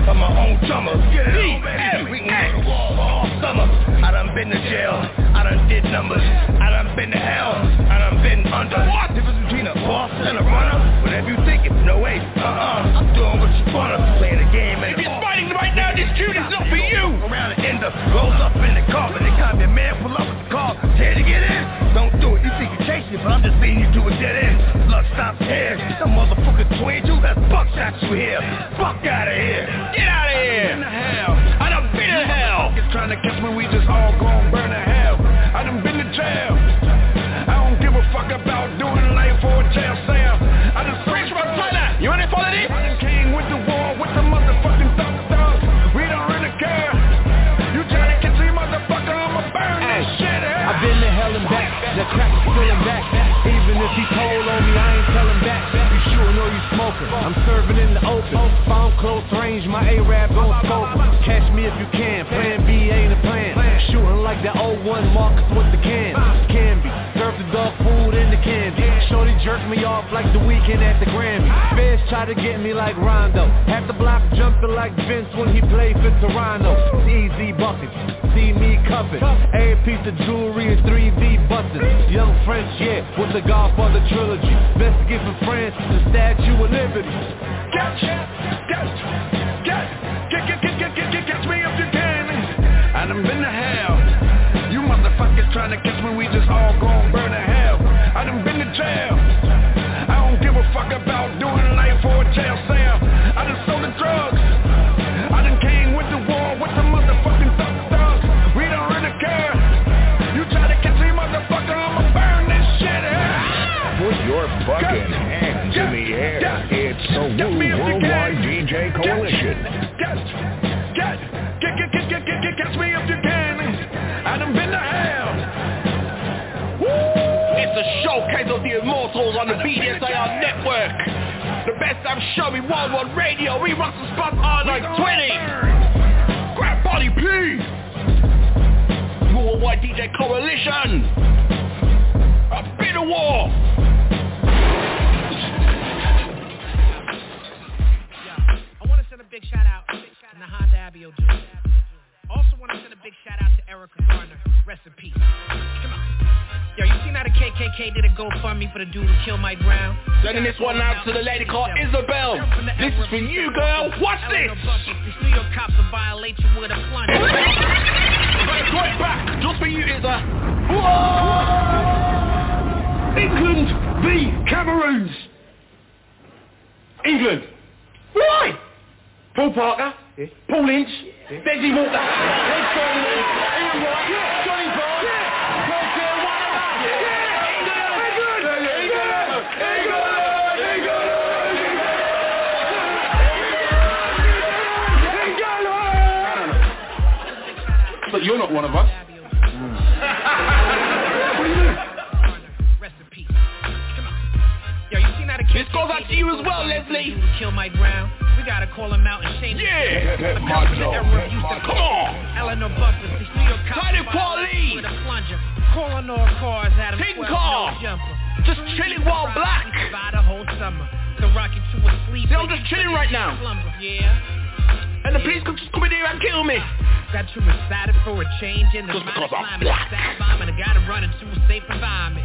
Of my own drummer. Get it on, baby. We can go to war all summer. I done been to jail. I done did numbers. I done been to hell. I done been under. What difference between a boss and a runner? Whatever you think, it's no way. Uh-uh. I'm doing what you wanna. Playing the game and If you're fighting right now, this tune is not for you. around the end up, rolls up in the car, but they call me a man, pull up with the to get in. Don't do it, you think you're chasing, but I'm just leading you to a dead end. Blood stops here, some motherfucker twin you, that's buckshot you here. Fuck out of here. Get out of here. Been to hell. I done been to hell. Motherfuckers trying to catch me, we just all gon' burn to hell. Crack is back. Even if he told on me, I ain't telling back. You shooting or you smoking, I'm serving in the open. Found close range, my A-Rab gon' scope. Catch me if you can, plan B ain't a plan. Shooting like that old 01 Marcus with the can. Can be, serve the dog food jerked me off like the weekend at the Grammy. Fans try to get me like Rondo. Have the block jumping like Vince when he played for Toronto. Easy buckets, see me cuffing. A piece of jewelry and 3D busting. Young French, yeah, with the Godfather trilogy. Best gift from France is the Statue of Liberty. Catch, catch, catch, catch, catch, catch, catch me if you can. And I'm in the hell. You motherfuckers trying to catch me, we just all gone burn immortals on the network. The best damn show in Wild One Radio. We rock the spot on like 20. Grab Body P. Worldwide DJ Coalition. A bit of war. I want to send a big shout out to Nahanda Abio Jr. Also want to send a big shout out to Erica Garner. Rest in peace. Come on. Yo, you seen how the KKK did a GoFundMe for the dude who killed Mike Brown? Sending this one out to the lady called Isabel. This is for you, girl. Watch this. These New York cops will violate you with a plunger. [laughs] Right back. Just for you, Isa. England v Cameroons. England. Why? Paul Parker, Paul Lynch, Begsy Walker, Ed Sterling, Ian Wright, But you're not one of us. This goes out to you as well, Leslie. Kill my Brown. We gotta call him out and shame him. Yeah, Come on. Eleanor Buster, Cecile With a plunger. Calling all cars at him. Just chilling while black. By the whole summer. To rock you to a sleep. See, I'm just chilling right now. Yeah. And the police could just come in here and kill me. Got you excited for a change in the Just because I'm climate. black. Bombing, I gotta run into a safe environment.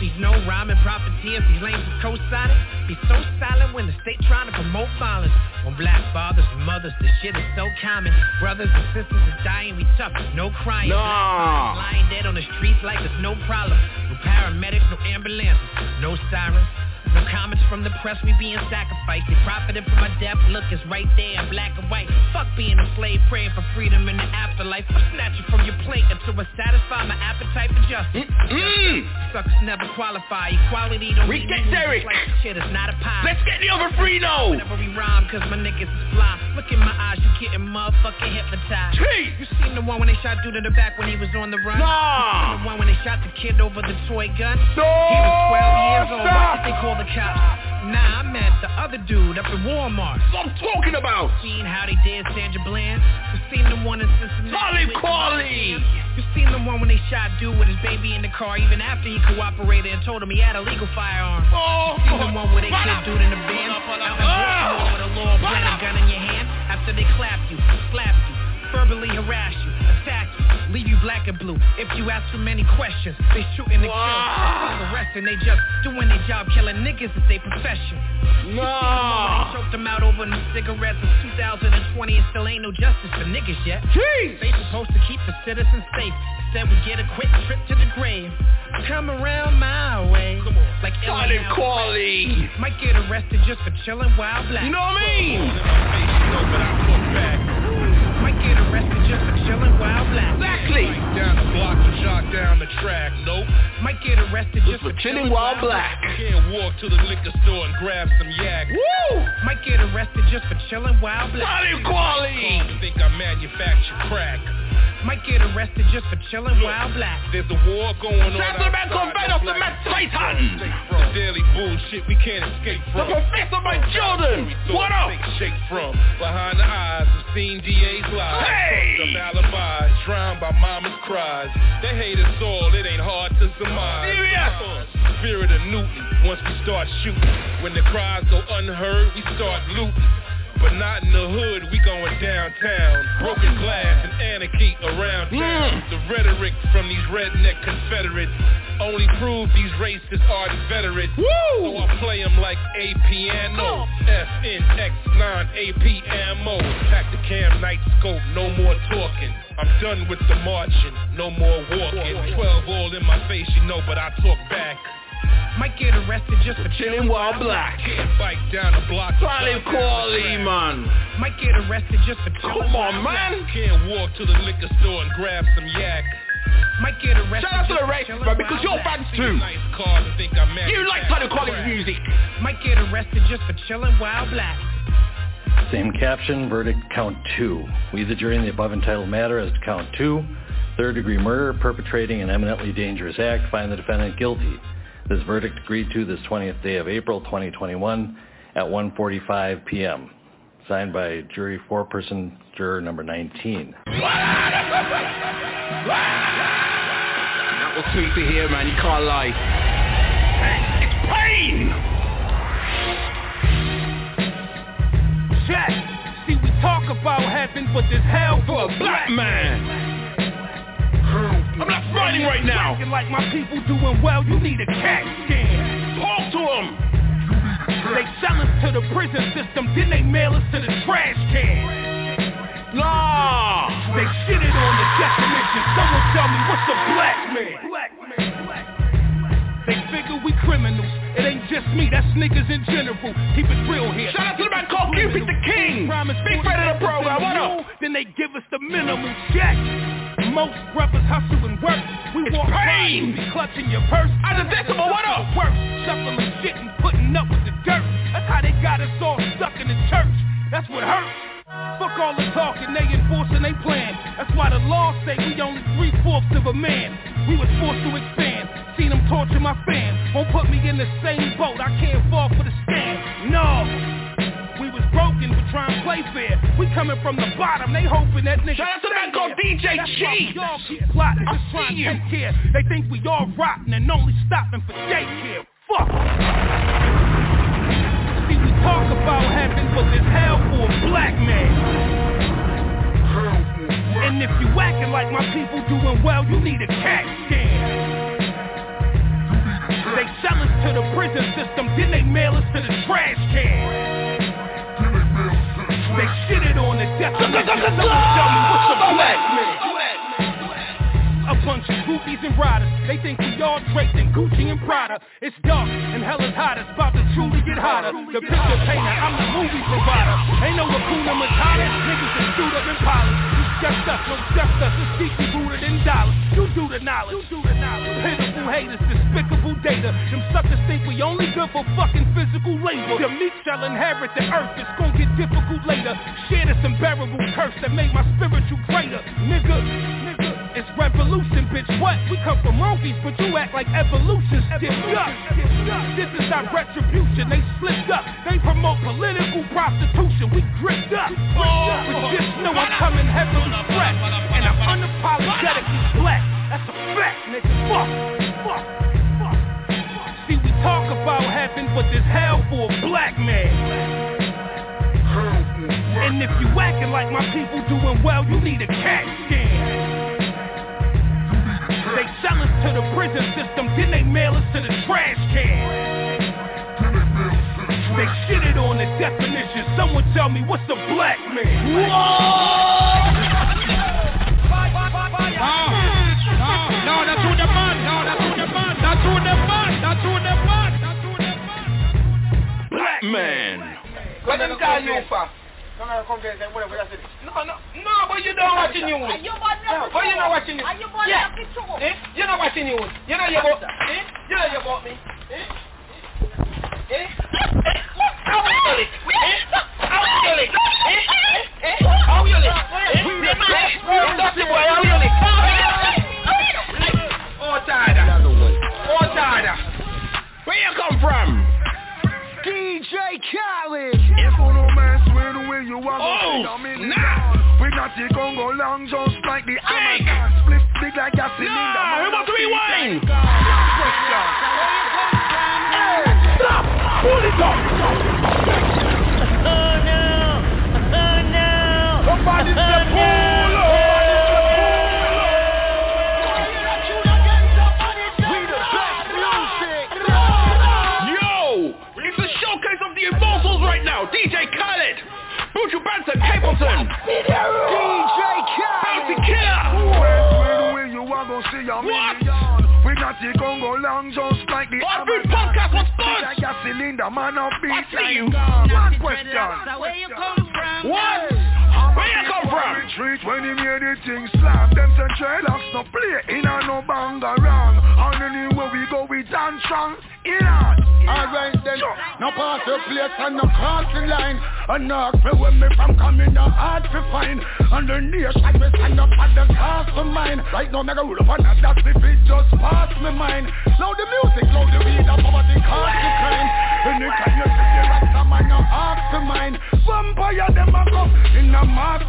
These no rhyming profiteers, these lames are co-signing. Be so silent when the state trying to promote violence. When black fathers and mothers, this shit is so common. Brothers and sisters are dying, we tough, no crying. Bodies lying dead on the streets like there's no problem. No paramedics, no ambulances, no sirens. No comments from the press, we being sacrificed. They profited from my death, look, it's right there, in black and white. Fuck being a slave, praying for freedom in the afterlife. Snatch it from your plate until I satisfy my appetite for justice. Mm. Suckers never qualify. Equality don't We get Derek. Like shit, it's not a pie. Let's get the other three now. Whenever we rhyme, cause my niggas is fly. Look in my eyes, you getting motherfucking hypnotized. Gee. You seen the one when they shot dude in the back when he was on the run? Nah. You seen the one when they shot the kid over the toy gun? No. He was 12 years old. Stop. Why did they call the cops? Nah, I meant the other dude up in Walmart. What I'm talking about. Seen how they did Sandra Bland? You seen the one in Cincinnati? Talib with- You seen the one when they shot dude with his baby in the car even after he cooperated and told him he had a legal firearm? Oh. You seen the one where they killed dude in the van? Out in Baltimore with a law gun in your hand after they clapped you, slapped you, verbally harass you, attack you, leave you black and blue. If you ask too many questions, they shooting to kill. Ah. They arresting, they just doing their job, killing niggas is their profession. You one they choked them out over them cigarettes in 2020 and still ain't no justice for niggas yet. Jeez. They supposed to keep the citizens safe. Instead we get a quick trip to the grave. Come around my way. Like Now. Kweli. Might get arrested just for chilling while black. You know what I mean? Get arrested just for chilling while black. Exactly. Down the block and shot down the track. Nope. Might get arrested just for for chilling while black. Can't walk to the liquor store and grab some yak. Woo! Might get arrested just for chilling while black. Talib Kweli. Think I manufacture crack. Might get arrested just for chilling while black. There's a war going on. Shout out to the man called Ben off the Matt Titan. The daily bullshit we can't escape The from. Professor Mike Jordan. We thought What up? Think shake from behind the eyes of seen DA's lies. Hey! Fucked up alibis, drowned by mama's cries. They hate us all, it ain't hard to surmise. Serious. Spirit of Newton, once we start shooting. When the cries go unheard, we start looting. But not in the hood, we going downtown. Broken glass and anarchy around town. Mm. The rhetoric from these redneck Confederates only prove these racists are inveterate. So I play them like a piano. FNX9 AP ammo. Pack the cam night scope, no more talking. I'm done with the marching, no more walking. 12 all in my face, you know, but I talk back. Might get arrested just for Chilling while black. Can't bike down the block. Talib Kweli, man. Might get arrested just for chilling Come on, black. man. Can't walk to the liquor store and grab some yak. Might get arrested Shout out to the for racists, chilling because you're black. fans too. Nice cars think I You like Talib Kweli's music. Might get arrested just for chilling while black. Same caption, verdict count two. We, the jury in the above entitled matter as to count two, third degree murder, perpetrating an eminently dangerous act, find the defendant guilty. This verdict agreed to this 20th day of April 2021 at 1.45 p.m. Signed by jury four-person juror number 19. That was sweet to hear, man. You can't lie. It's pain. Check. See, we talk about heaven, but there's hell for a black man. I'm not fighting right now. Like my people doing well, you need a CAT scan. Talk to him. They sell us to the prison system, then they mail us to the trash can. Nah. They shitted on the definition. Someone tell me what's a black man? They figure we criminals. It ain't just me, that's niggas in general. Keep it real here. Shout out to the man called Cupid the King. Promise Big friend of the program. What up? Then they give us the minimum check. Most brothers hustle and work. We It's walk pain. be clutching your purse. As a decimal, what up? Work, shuffling shit and putting up with the dirt. That's how they got us all stuck in the church. That's what hurts. Fuck all the talking, they enforcing they plan. That's why the law say we only three-fourths of a man. We was forced to expand. Seen them torture my fam. Won't put me in the same boat. I can't fall for the scam. No. We was broken, but trying to play fair. Coming from the bottom, they hoping that nigga. Shout out to stay called. DJ That's why Cheese. we all keep plotting, I just trying to take care. They think we all rotten and only stopping for daycare. Fuck. See, we talk about heaven, but there's hell for a black man. And if you acting like my people doing well, you need a CAT scan. They sell us to the prison system, then they mail us to the trash can. They shitted on the tell me what's a black man? A bunch of groupies and riders. They think we all draped in Gucci and Prada. It's dark and hell is hot. It's about to truly get hotter. The picture painter, I'm the movie provider. Ain't no Hakuna Matata. Niggas is screwed up and polished. You stressed us, no stressed us. It's deeply rooted in dollars. You do the knowledge. You do the knowledge. Pitiful haters, despicable data. Them suckers think we only good for fucking physical labor. The meat shall inherit the earth. It's gonna get difficult later. Share this unbearable curse that made my spiritual greater. Nigga, nigga. It's revolution, bitch. What? We come from monkeys, but you act like evolution's up. This is our retribution. They slipped up. They promote political prostitution. We gripped up. But just know I'm coming heavily fresh, and I'm unapologetically black. That's a fact, nigga. Fuck. Talk about heaven, but there's hell for a black man. And if you acting like my people doing well, you need a CAT scan. They sell us to the prison system, then they mail us to the trash can. They shitted on the definition. Someone tell me what's a black man? Whoa! Man. Black man. What them call you for? No, no, come here, whatever, that's it. No, no, no, but you don't watch the news. Are you No, but you not watching news. Are you Yeah. Eh? You're not watching news. You know you about, eh? You know you about me. Eh? Eh? How you kill it? Eh? How you kill it? Eh? Eh? Eh? How you live? Eh? Eh? Dirty boy, how you live? Oh, Tada. Oh, Tada. Where you come from? DJ Khaled. If you no mess with you are Oh, snap. We got the Congo long just like the Amazon. Split big like a cylinder. Nah, we rewind. Stop! Pull it up! Oh no! Oh no! Somebody say oh, pull Buju Banton, Capleton. DJ Bounty Killer. Where we you are gonna see a million. We got the Congo long just like the What good podcast was Big good? like a cylinder, man of beat I see you. One question. Where you come from? What? I'm Where you come from? Retreat when he made the thing slam. Them say dreadlocks no play in a no banga wrong. And anywhere we go we dance strong. In on. Alright then, no pass the place and no crossing line And no ask me where me from coming, no hard to find And the nation we stand up at the cost of mine Right now me go rule up on that, that's if it just pass me mind Now the music, now the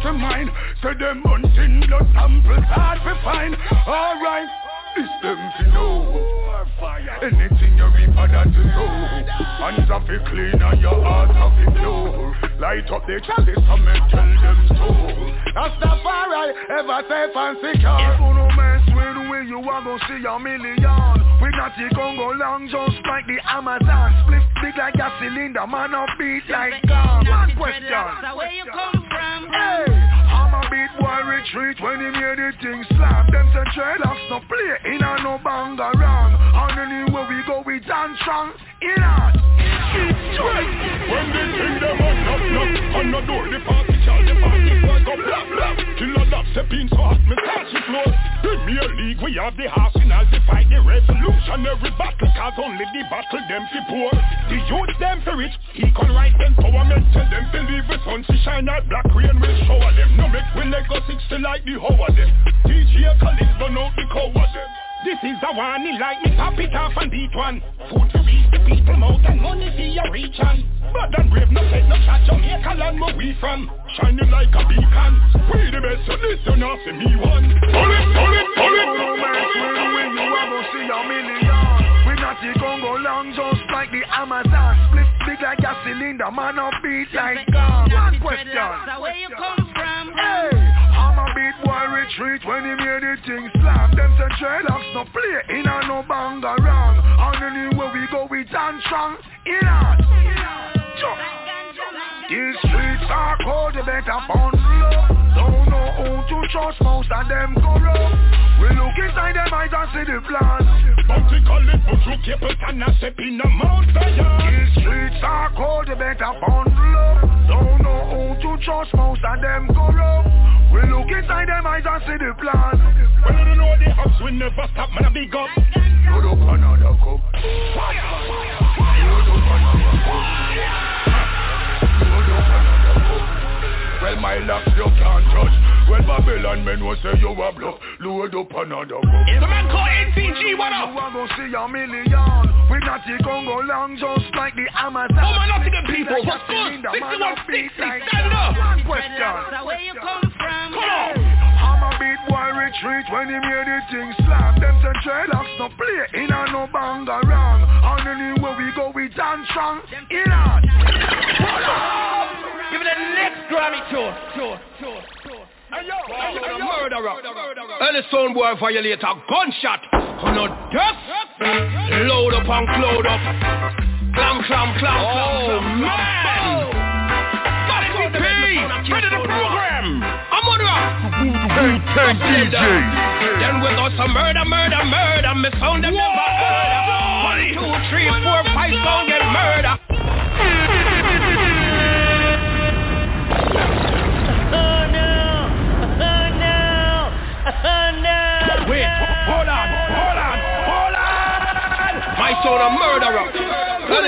a mastermind Say them hunting blood samples hard to find. Alright, it's them to know. Anything you reap for that to know. Hands off it clean and your heart off it pure Light up the chalice and make tell them so. That's the far I ever and If secure you no mess with we you are gonna see a million. We got the Congo long just like the Amazon. Split big like a cylinder, man of beat like God. One question. So where you come from? Hey, a beat boy retreat when the thing slam. Them say no play in a no banga wrong. And anywhere we go we dance strong. In. When they sing them on knock knock On the door the party shall the party boy go blah blah Killer love step in so hot me touch the floor. Premier League we have the arsenal to fight the revolutionary battle. Cause only the battle them fi poor. The youth them fi rich. Equal right empowerment Tell them to leave the sun to shine out Black rain will shower them No make we let go 60 like the hoe of them. DJ Khaled burn out the cow of them. This is the one, he like me, pop it off and beat one. Food to reach the people mouth and money for your reach on. Bad and brave, no set, no shot, Jamaica land where we from. Shining like a beacon. We the best, so this you not see me one. Pull it, pull it, pull it. No mess with we you are gonna see a million. We got the Congo long just like the Amazon. Split big like a cylinder, man of beat like God. One question. Hey, I'm a beat boy retreat when he made the thing slam. Them say dreadlocks no play in a no banga wrong. And anywhere we go we dance strong. In on. These streets are cold, you better bundle up. Don't know who to trust, most of them corrupt. We look inside them eyes and see the plan. Vertically put you keep it and a step in the mouth These streets are cold, you better bundle up. Don't know who to trust, most of them corrupt. We look inside them eyes and see the plan. Well, you don't know the house will never stop, man, a big up. Up another cup. Fire, fire, fire. Load up another cup. Well, my locks you can't touch. Well, Babylon men will say you a bluff. Load up another cup. It's a man called NCG, what up? You are gonna see a million. We not the Congo long, just like the Amazon. Oh, my Nottingham people, what's good? 6160, stand up. One question. Where you come from? Come on. I'm a beat boy retreat when he hear the thing slap. Them say dreadlocks no play in a no banga wrong. And anywhere we go we dance strong. In on. Give it the next Grammy tour, tour, tour, tour. Hey yo, hey yo, hey yo. Murderer. Early sound boy violate a gunshot. On a death. Load up and cloud up. Clam, clam, clam, Oh, clam, man. Oh. Body P, ready the program. I'm on rock. Wu-Tang DJ. Then we got some murder, murder, murder. Me sound them never heard. One, two, three, four, five, sound get murder. Wait, hold on, hold on, hold on. My son a murderer.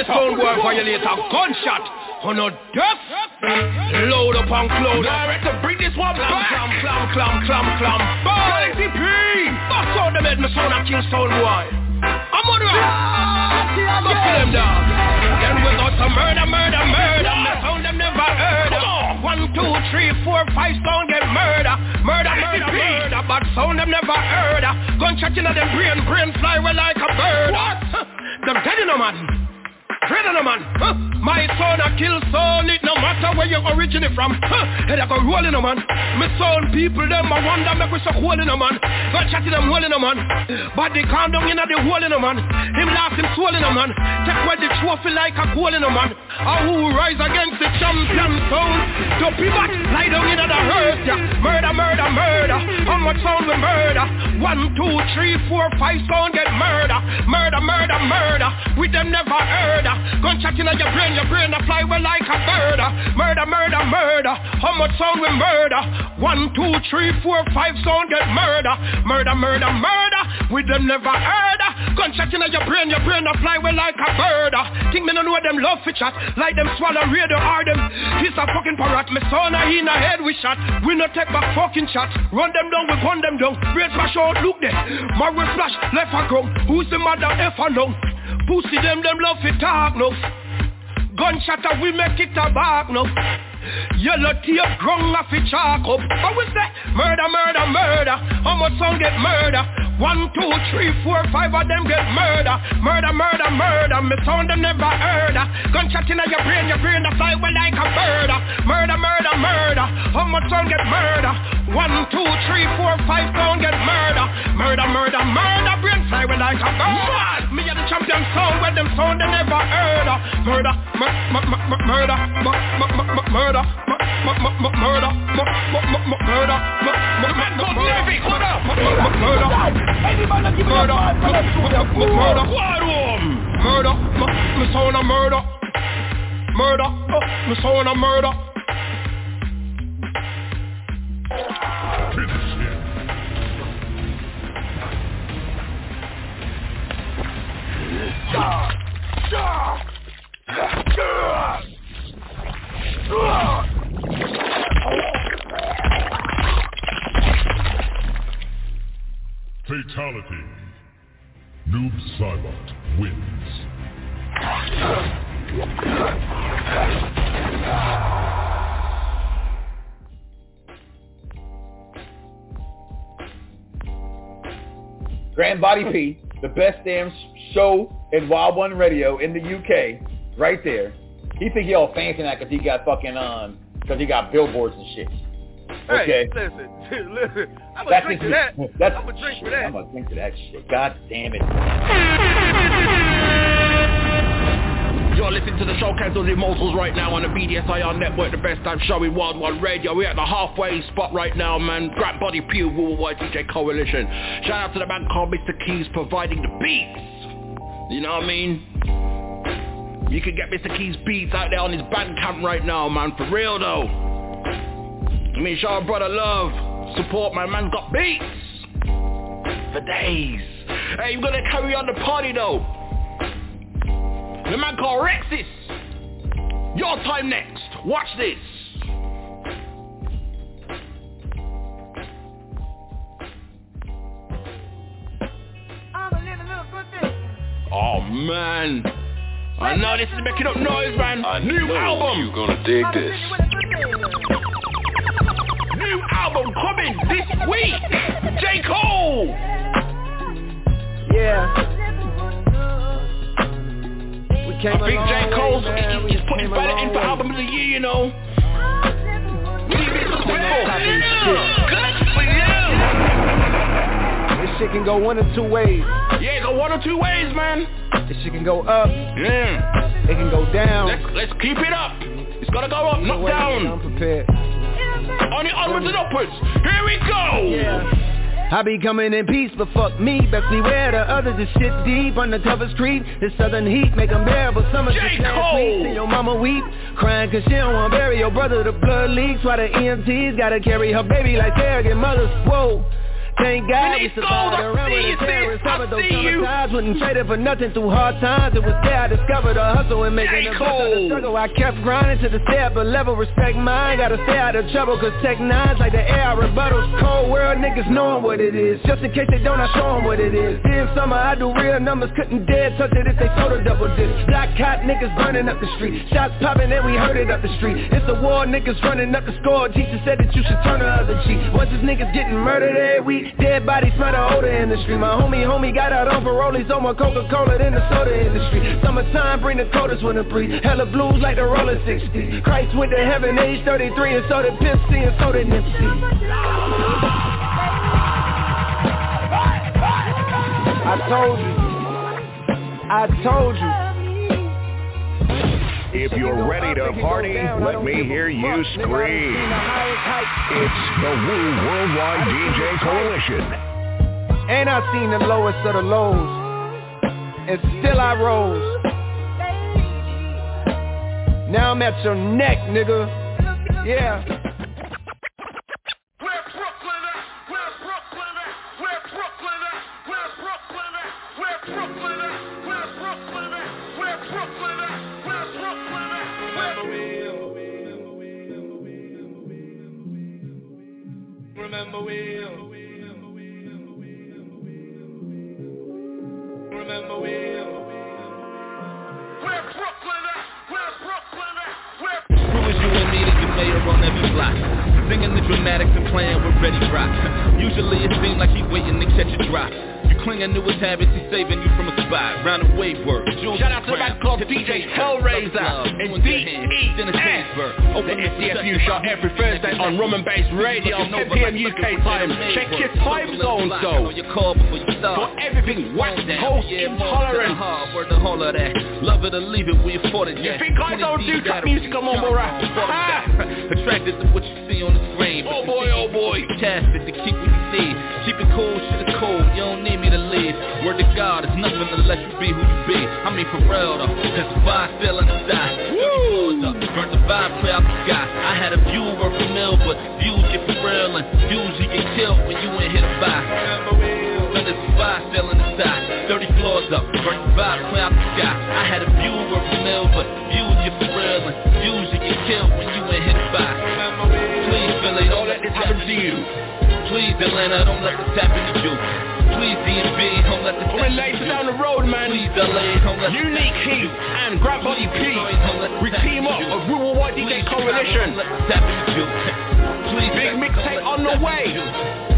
Sound boy violate a gunshot. On a death. Load up and cloud. Direct to bring this one back. Clam, clam, clam, clam, clam. Galaxy P. Bust out the head, my son a king sound boy. I'm on rock. Sound them never heard. Uh, gunshot in them brain, brain fly well like a bird. Uh, what? [laughs] Them dead in a man. Dread on a man, huh? My son a kill son, it no matter where you originate from, huh? Head I go roll in a man. My son people them I wonder make we so hole in a man. Got chat in them hole in a man. But they calm down in a the hole in a man. Him laugh him soul in a man. Take away the trophy like a goal in a man. A who rise against the champion sound. Dopey back, lie down in the earth, yeah. Murder, murder, murder. How much sound we murder? One, two, three, four, five sound get murder. Murder, murder, murder. With them never heard. Gunshot in your brain, your brain a fly well like a bird. Murder, murder, murder. How much sound we murder? One, two, three, four, five sound get murder. Murder, murder, murder. With them never heard. Gunshot in your brain, your brain a fly well like a bird. Think me no know them love for chat. Like them swallow radio or them. This a fucking parrot. Me son in a head we shot. We no take back fucking shots. Run them down, we gun them down. Brain smash out, look there. Marvel flash, left a come. Who's the mother F down? Pussy them, them love it talk no. Gunshot a we make it a back no. Yellow tape grung off it chalk up. But we say murder, murder, murder. How much son get murder? One, two, three, four, five of them get murder. Murder, murder, murder. Me sound them never heard. Gunshot in your brain, your brain a fly well like a bird. Murder, murder, murder. How much son get murder? One, two, three, four, five sound get murder. Murder, murder, murder. Brain fly well like a bird. Me and the champion sound where them sound they never heard. Murder, mur- mur- mur- murder, mur- mur- mur- mur- murder, mur- mur- mur- mur- murder, mur- mur- mur- mur- murder, mur- mur- mur- mur- murder, mur- mur- murder, murder, murder, murder, me sound a murder. Fatality. Noob Saibot wins. Grand Body P, the best damn show in Wild One Radio in the UK, right there. He think he all fancy now because he got fucking um because he got billboards and shit. Okay. Hey, listen, [laughs] listen. I'm gonna drink to it. that. [laughs] That's I'm gonna drink for shit, that. I'm gonna drink to that shit. God damn it. You're listening to the show showcase the Immortals right now on the BDSIR network, the best time show in worldwide radio. We're at the halfway spot right now, man. Grab Body Pew, Worldwide DJ Coalition. Shout out to the man called Mr. Keyes providing the beats. You know what I mean? You can get Mr. Keyes beats out there on his Bandcamp right now, man. For real though. I mean, show a brother love. Support my man got beats. For days. Hey, you're gonna carry on the party though. The man called Rexis. Your time next. Watch this. Oh man. I know this is making up noise, man. I New album. you gonna dig this. Album coming this week. J. Cole. Yeah. I think J. Cole's he's putting better in for album of the year, you know. We need this Popping successful. shit. for you. This shit can go one of two ways. Yeah, go one or two ways, man. This shit can go up. Yeah. It can go down. Let's, let's keep it up. It's gotta go up, not down. I'm prepared. Only onwards and upwards. Here we go. I be coming in peace, but fuck me, best beware the others. Is shit deep Undercover creep, this southern heat make them bearable Summer J. just last week, see your mama weep Crying cause she don't wanna bury your brother, the blood leaks While the EMTs gotta carry her baby like surrogate mothers, whoa Thank God we survived. around see with terrorists sis. I Covered those see you. summer times, wouldn't trade it for nothing through hard times. It was there I discovered a hustle and making best of the struggle. I kept grinding to the stay up a level, respect mine. Gotta stay out of trouble cause tech nines like the air I rebuttals. Cold world niggas knowing what it is Just in case they don't, I show 'em what it is. Then summer I do real numbers, couldn't dare touch it if they sold a double dip. Black hot niggas burning up the street Shots popping and we heard it up the street. It's a war, niggas running up the score. Teacher said that you should turn the other cheek Once this niggas getting murdered every week Dead bodies smell the in the street My homie, homie got out on He's on my Coca-Cola than the soda industry. Summertime bring the coldest winter breeze. Hella blues like the roller 60 Christ went to heaven age 33 And so did C and so did Nipsey. I told you. I told you If you're ready to party, let me hear you scream. It's the Woo Worldwide DJ Coalition. And I've seen the lowest of the lows And still I rose Now I'm at your neck, nigga Yeah Singing the dramatics and playing with ready rock. Usually it seems like he waiting to catch a drop. Clinging to his habits, he's saving you from a spot. Round the way work. Shout out to man called DJ Hellraiser and D.E. The SDFU show every Thursday on Bass Radio, 10 p.m. UK time. Check your time zones though. For everything West Coast intolerance. Word the whole of that. Love it or leave it, we afforded You think I don't do trap music on mumble rap? Attracted to what you see on the screen. Oh, oh boy, oh boy. Casted to keep what you need. Keep it cool, shit is cool. You don't need me. Word to God, it's nothing to let you be who you be. I mean for real though, cause the vibe still in the sky. Woo! Burn the vibe clear out the sky. I had a view worth a mill, but views get for real and views you get killed when you ain't hit a buy. When there's a vibe still in the sky. 30 floors up, burn the vibe clear out the sky. I had a view worth a mill, but views get for real and views you get killed when you ain't hit a buy. Please, Philly, don't let this happen to you. Please, Atlanta, don't let this happen to you. Please, DMV, don't let happen later down the road, man. Please, LA, don't let Unique Heat and Grab Body P. We team up a Rural White DJ Coalition. Please, Big mixtape on the way.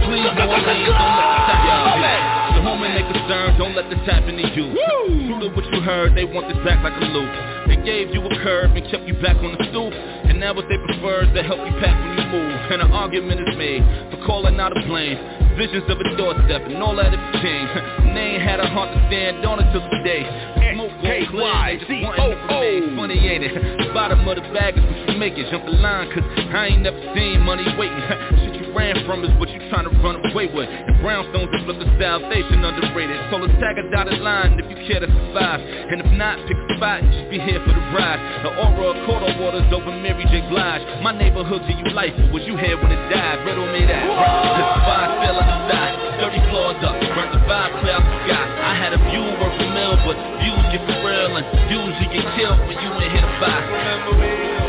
Please, don't let this happen to you. The and they concerned, don't let this happen to you. True to what you heard, they want this back like a loop. They gave you a curve and kept you back on the stoop. And now what they prefer is to help you pack when you move. And an argument is made for calling out a blame. Visions of a doorstep and all that it became. Ain't had a heart to stand on it till today. Smoke won't clear, just wanting to remain. Funny [laughs] bottom of the bag is what you make it. Jump the line, cause I ain't never seen money waiting. [laughs] Shit you ran from is what you trying to run away with. And brownstones is the salvation underrated. So let's tag a dotted line if you care to survive. And if not, pick a spot and just be here for the ride. The aura of quarter waters over Mary J. Blige. My neighborhood give you life, was you here when it died? Riddle me that. [laughs] Cause the vibe fell on the. 30 floors up, burnt the vibe clear out the sky. I had a view worth a mill, but views get for real and views you get killed when you ain't hit a buy.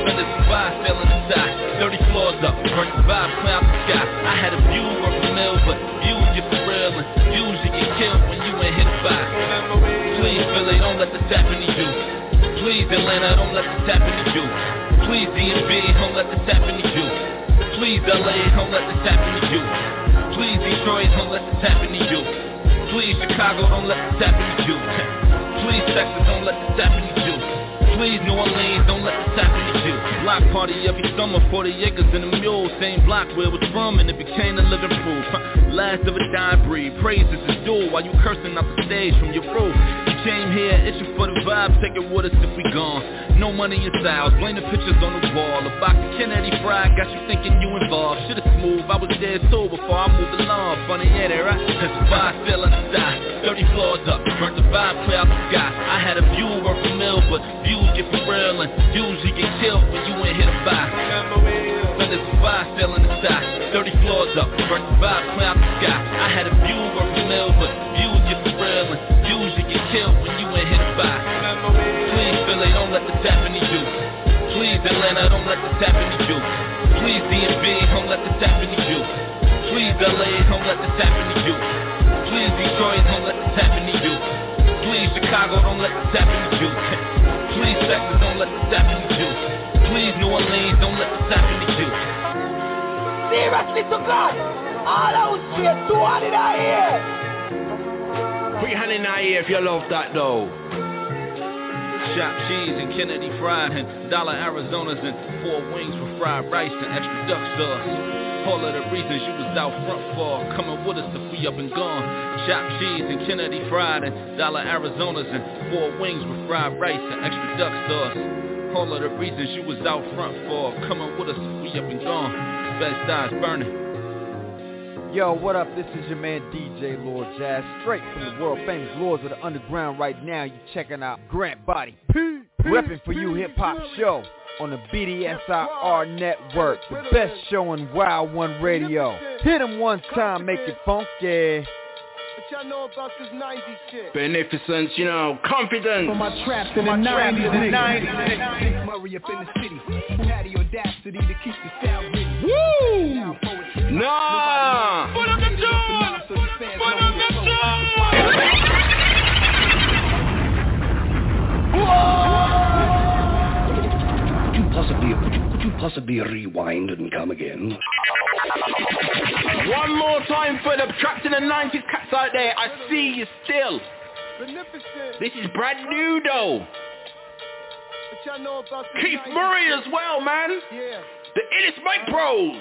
Under the vibe fell on the side. 30 floors up, burnt the vibe clear out the sky. I had a view worth a mill, but views get for real and views you get killed when you ain't hit a buy. Please, Philly, don't let this happen to you. Please, Atlanta, don't let this happen to you. Please, DMV, don't let this happen to you. Please, LA, don't let this happen to you. Please, Detroit, don't let this happen to you. Please, Chicago, don't let this happen to you. Please, Texas, don't let this happen to you. Please, New Orleans, don't let this happen to you. Block party every summer, 40 acres in a mule. Same block where it was from, and it became the living proof. Last of a dying breed, praises is due while you cursing out the stage from your roof. Came here itching for the vibe, take it with us if we gone. No money in styles, blame the pictures on the wall. A box of Kennedy fried got you thinking you involved. Should've smooth, I was dead too before I moved along. Funny, yeah, they right. Cause the vibe fell in the sky. 30 floors up, burnt the vibe clear out the sky. I had a view worth a mill, but views get for real and usually get killed when you ain't hit a buy. When the vibe fell in the sky. 30 floors up, burnt the vibe clear out the sky. I had a view worth a mill, but views get for real Please, Atlanta, don't let this happen to you. Please, DMV, don't let this happen to you. Please, LA, don't let this happen to you. Please, Detroit, don't let this happen to you. Please, Chicago, don't let this happen to you. Please, Texas, don't let this happen to you. Please, New Orleans, don't let this happen to you. Seriously to God, all out straight, two hand in our ear. Put your hand in our ear if you love that though. Shop cheese and Kennedy fried and dollar Arizonas and four wings with fried rice and extra duck sauce. All of the reasons you was out front for coming with us if we up and gone. Chopped cheese and Kennedy fried and dollar Arizonas and four wings with fried rice and extra duck sauce. All of the reasons you was out front for coming with us if we up and gone. Best eyes burning. Yo, what up? This is your man DJ Lord Jazz, straight from the world famous Lords of the Underground right now. You checking out Grant Body, repping for you hip hop show on the BDSIR network, the best show on Wild One Radio. Hit Hit 'em one time, make it funky. What y'all know about this 90s shit? Beneficence, you know, confidence. For my traps in the 90s, the 90s. Murray up in the city, who had the audacity to keep the style ready. Woo! Nah! Put up the joint! Put up the Could you possibly, could you, could you possibly rewind and come again? One more time for the trapped in the 90s cats out there. I see you still. This is brand new though. What y'all know about this Keith Murray as well, man. Yeah. The illest Mic Pros.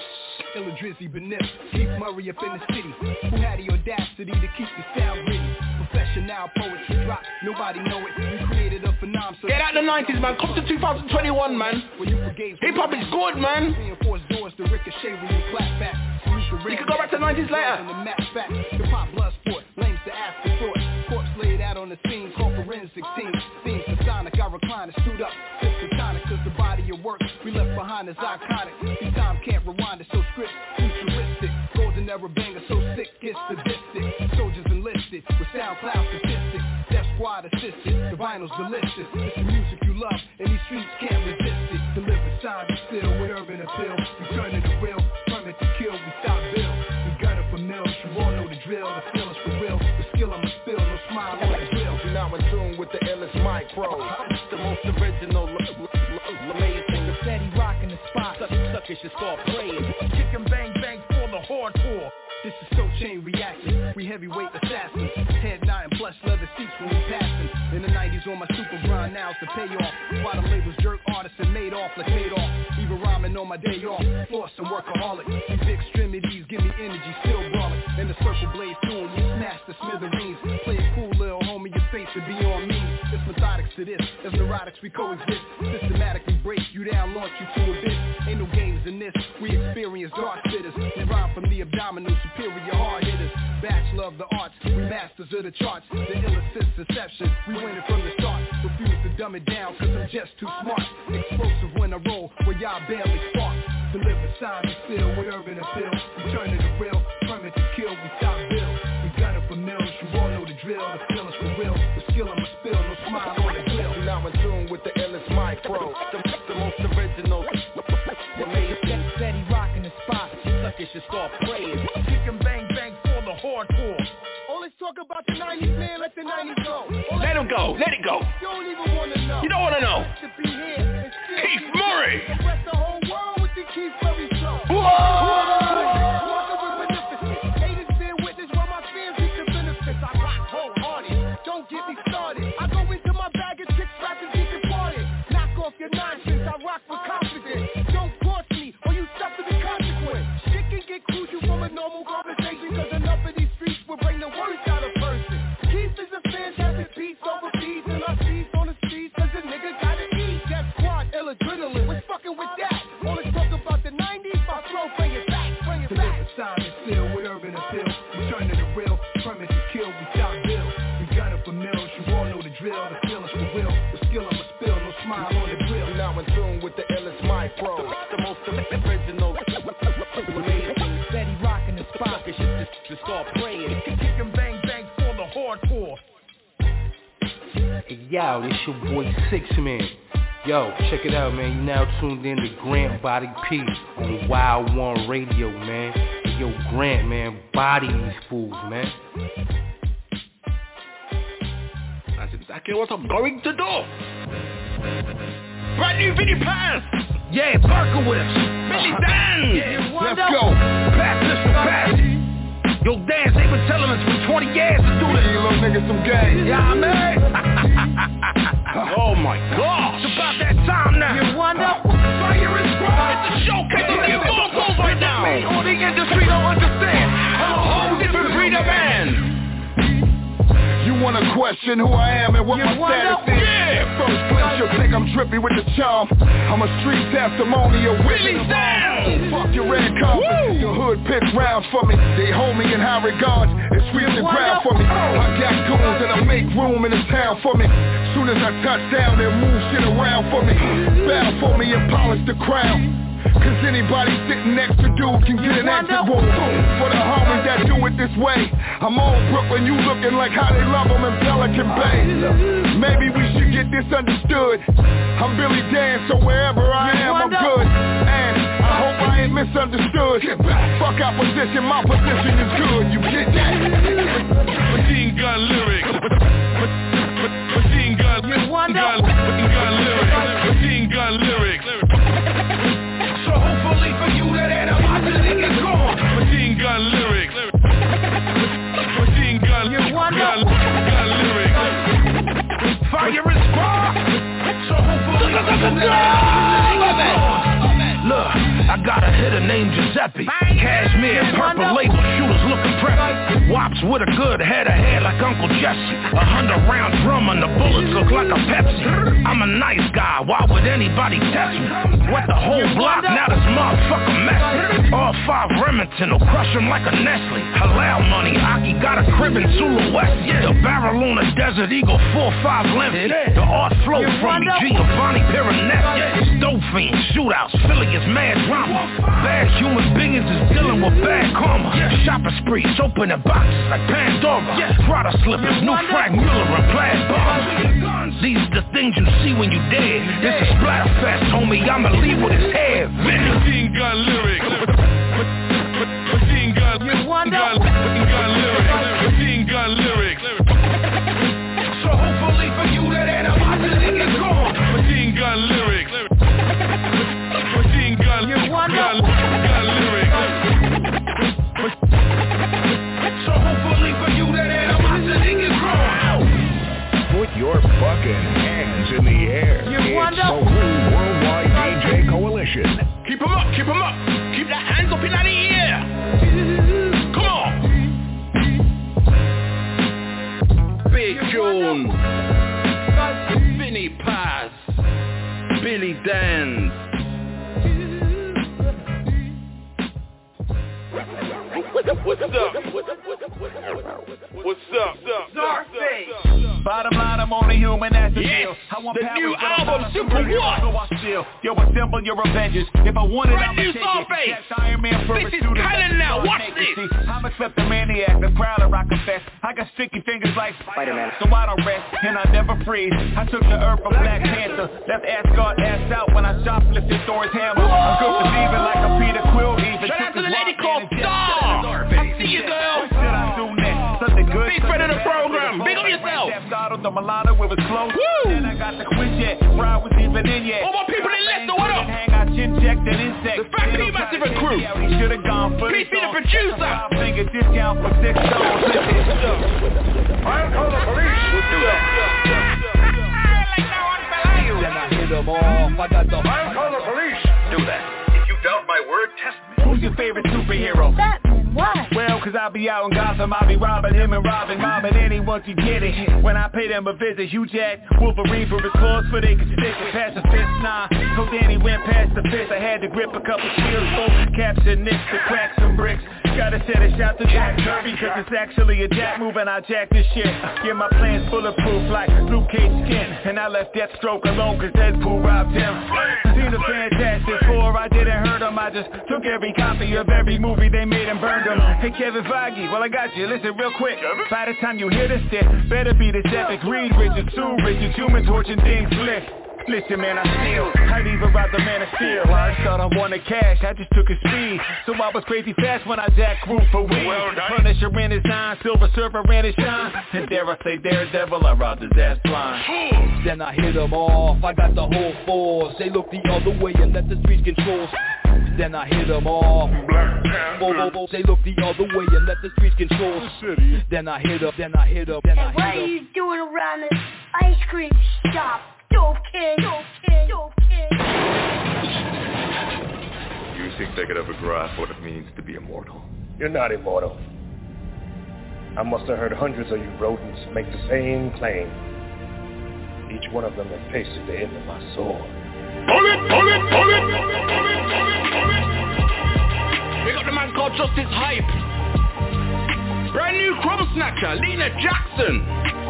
Illa Drizzy Benif, Keith Murray up in the city, who had the audacity to keep the style ready. Professional poetry drop, nobody know it. We created a phenomenon. So Get out the 90s, man. Come to 2021, man. Hip hop is good, man. Reinforced doors to ricochet when you clap back. You can go back to the 90s later. The match back, hip hop blood sport, lanes to afterthought. Corpse laid out on the scene, called forensic team. Themes to Sonic, I recline and stood up. Behind is iconic. These times can't rewind it, so script futuristic. Golden era banger, so sick, it's sadistic. Soldiers enlisted with SoundCloud statistics. Death squad assisted, the vinyl's delicious. It's the music you love, and these streets can't resist it. Deliver time and still with urban appeal. We turn it to real, permit to kill, we stop bill. We got it for mills, you all know the drill. The feeling's for real, the skill I'ma spill, no smile on the drill. You're now in tune with the illest micro. Uh-huh. The most original, Should start playing. Bang bang for the hardcore. This is so chain reaction. We heavyweight assassins. Head nodding, plush leather seats when we passing. In the 90s 90s on my super grind, now it's the payoff. Bottom labels jerk artists and made off like made off. Even rhyming on my day off, force and workaholic. These extremities give me energy, still brawling. And the circle blades soon, we smash the smithereens. Play it cool, little homie, your face to be on me. It's methodics to this, as neurotics we coexist. Systematically break you down, launch you to a abyss. We experience dark fitters. We rhyme from the abdominal, superior hard hitters. Bachelor of the arts, we masters of the charts. The illicit deception, we win it from the start. Refuse to dumb it down, cause I'm just too smart. Explosive when I roll, where y'all barely spark. Deliver signs and still with urban appeal. It to real, permit to kill, we stop bill. We gun it for mills, you all know the drill. The feeling's for real, the skill I'ma spill, no smile on the grill. Now in tune with the illest micro, the, should start praying. Kick and bang bang for the hardcore. Oh, let's talk about the 90s, man. Let the 90s go. Oh, Let go. Let it go. You don't even wanna know. You don't know. To be here and still Keith Murray. here. Impress the whole world with the Keith Murray flow. Whoa! Illest micro, the most original. Steady rocking the spot. Suckers should, should start praying. Kick and bang bang for the hardcore. Hey, yo, this your boy Six Man. Yo, check it out, man. You now tuned in to Grant Body P on Wild One Radio, man. Yo, Grant, man, body these fools, man. That's exactly what I'm going to do. Brand new Vinnie Paz. Yeah, Berkowitz. Billy Danze. Yeah, let's go. Pass this for pass. Yo, Dan, they been telling us for 20 years to do this. You little niggas some game. Yeah, man. oh my gosh. It's about that time now. You wonder? Fire is bright. It's a showcase of the immortals right now. Me or the industry don't understand. I'm a whole different breed of man. You wanna question who I am and what You my status is? Yeah. First glimpse, you'll think I'm trippy with the charm. I'm a street testimonial witness. Dan. Fuck your red carpet. Your hood picks rounds for me. They hold me in high regards and sweep the ground for me. I got goons and I make room in the town for me. Soon as I touch down, they'll move shit around for me. Bow for me and polish the crown. Cause anybody sitting next to dude can get an exit wound. For the homies that do it this way, I'm on Brooklyn, you looking like how they love them in Pelican Bay. Maybe we should get this understood. I'm Billy Danze, so wherever I am, I'm good. And I hope I ain't misunderstood. Fuck opposition, my position is good. You get that? Machine gun lyrics. Machine gun. You wonder? Gun, gun lyrics. Look, I got a hitter named Giuseppe. Cashmere, purple label, shooters looking preppy. Wops with a good head of hair like Uncle Jesse. A hundred round drum and the bullets look like a Pepsi. I'm a nice guy, why would anybody test me? Wet the whole block, now this motherfucker mess. All five Remington will crush him like a Nestle. Halal money, Aki got a crib in Sulu West. The barrel on a Desert Eagle 4-5 limp. The art flow from me, Giovanni Piranesi. Stove fiends, shootouts, Philly is mad drama. Bad human beings is dealing with bad karma. Yeah. Shopping sprees, opening boxes like Pandora. Prada slippers, new Frank Miller and plaid bombs. These are the things you see when you dead. This is Splatterfest, homie. I'ma leave with his head. Machine gun lyrics. Machine gun. Gun, gun lyrics. Machine gun lyrics. So hopefully for you that animosity is gone. Gun. Gun, gun lyrics. So hopefully for you that animosity is gone. Put your fucking Hands in the air. You it's wonder- the Worldwide DJ Coalition. Keep 'em up, keep 'em up. Keep the hands up in the air. Come on. Big John. Vinnie Paz. Billy Danze. What's up? What's up? Czarface. Bottom line, I'm only human, that's the Yes. I want the powers, new album, Super superhero, What? So I still, yo, assemble your Avengers. If I want it, Brand I'ma new take song it. That's Iron Man for This a is student. canon now. So I Watch this. I'm a kleptomaniac, the prowler, I confess. I got sticky fingers like Spider-Man, so I don't rest, and I never freeze. I took the earth from Black Panther, left Asgard ass out when I shoplifted Thor's hammer. I'm good for thieving like a Peter Quill, even Shout out took to the lady called Star. Just- I see you, girl. What should I do next? Something good. Big friend of the program. Big on yourself. Startled the mulatto, it was close. Woo. Then I got the quit yet. Ride was even in yet. All my people in Leicester, what up? Hang out, chin checked and insect. The Faculty Massive and crew. Yeah, we should have gone for Peace this be the song. producer. Five finger discount for six dollars. I'll call the police. Then I hit them off. I got the I'll call the police. Do that. If you doubt my word, test me. Who's your favorite superhero? Batman, why? Well, cause I'll be out in Gotham, I'll be robbing him and robbing mobbing anyone to get it. When I pay them a visit, Hugh Jack, Wolverine for his claws, for they can stick it past the fist, nah. So Danny went past the fist, I had to grip a couple shields, full capture nicks to crack some bricks. Gotta set a shot to Jack Kirby, cause it's actually a jack move and I jack this shit. Yeah, my plan's bulletproof like Luke Cage skin. And I left Deathstroke alone cause Deadpool robbed him. Seen the Fantastic Four, I didn't hurt them, I just took every copy of every movie they made and burned them. Hey Kevin Feige, well I got you, listen real quick. By the time you hear this shit, better be this epic. Reed Richards, Sue Richards, human torching things slick. Listen man, I steal. I'd even rob the man of steel. I thought I wanted cash, I just took a speed. So I was crazy fast when I jacked roof for weed. Punisher ran his nine, Silver Surfer ran his shine. And dare I say Daredevil, I robbed his ass blind. Then I hit them off. I got the whole force. They look the other way and let the streets control. Then I hit them off. Oh, oh, oh. They look the other way and let the streets control. Then I hit up. Then I hit up. Then I And what are you doing around this ice cream shop? Dope king, dope king, dope king. You think they could ever grasp what it means to be immortal? You're not immortal. I must have heard hundreds of you rodents make the same claim. Each one of them has tasted the end of my sword. Pull it, pull it, pull it. We got the man called Justice Hype. Brand new Krumbsnatcha, Lena Jackson.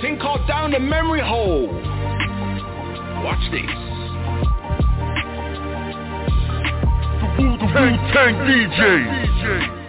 Thing called Down the Memory Hole. Watch this. Wu-Tang DJ.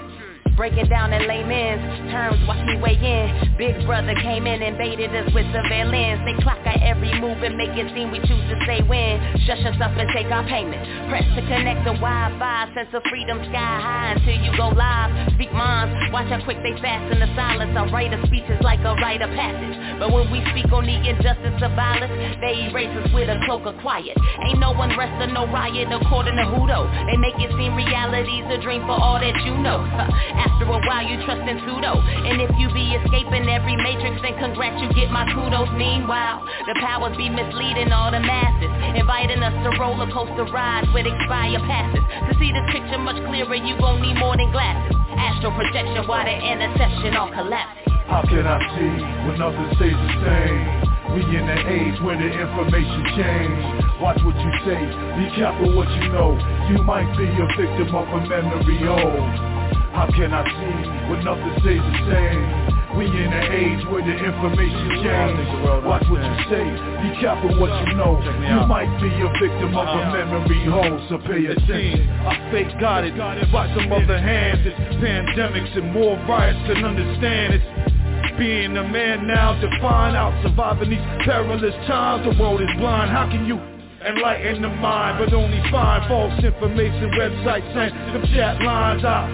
Break it down in layman's terms, watch me weigh in. Big brother came in, and baited us with surveillance. They clock our every move and make it seem we choose to say when. Shush us up and take our payment. Press to connect the Wi-Fi, sense of freedom sky high until you go live. Speak minds, watch how quick they fasten the silence. Our right of speech is like a rite of passage. But when we speak on the injustice of violence, they erase us with a cloak of quiet. Ain't no unrest or no riot according to Hudo. They make it seem reality's a dream for all that you know. [laughs] After a while you trust in pseudo. And if you be escaping every matrix, then congrats, you get my kudos. Meanwhile, the powers be misleading all the masses, inviting us to roller coaster rides with expired passes. To see this picture much clearer, you gon' need more than glasses. Astral projection while the interception all collapses. How can I see when nothing stays the same? We in the age where the information change. Watch what you say, be careful what you know. You might be a victim of a memory old. How can I see when nothing stays the same? We in an age where the information change. Watch what you say, be careful what you know. You might be a victim of a uh-huh. memory hole, so pay attention. I fake got it by some other hands. It's pandemics and more riots than understand. It's being a man now to find out surviving these perilous times. The world is blind. How can you enlighten the mind, but only find false information websites and them chat lines out?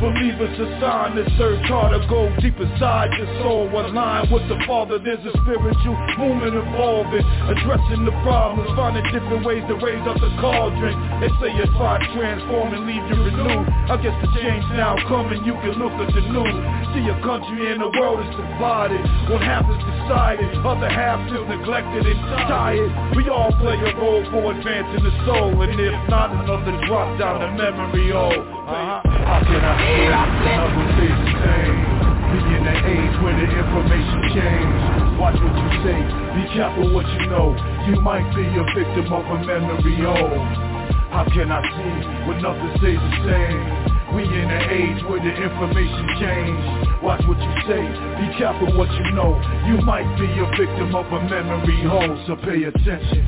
Believe it's a sign search hard to go deep inside your soul. Align with the Father, there's a spiritual movement evolving, addressing the problems, finding different ways to raise up the cauldron. They say it's fine, transform and leave you renewed. I guess the change now coming, you can look at the news. See a country and the world is divided. One half is decided, other half is neglected and tired. We all play a role for advancing the soul, and if not, another drop down the memory hole. Uh-huh. How can I say another stay the same? We in the age where the information change. Watch what you say, be careful what you know. You might be a victim of a memory hole. How can I see when nothing stays the same? We in an age where the information change. Watch what you say, be careful what you know. You might be a victim of a memory hole, so pay attention.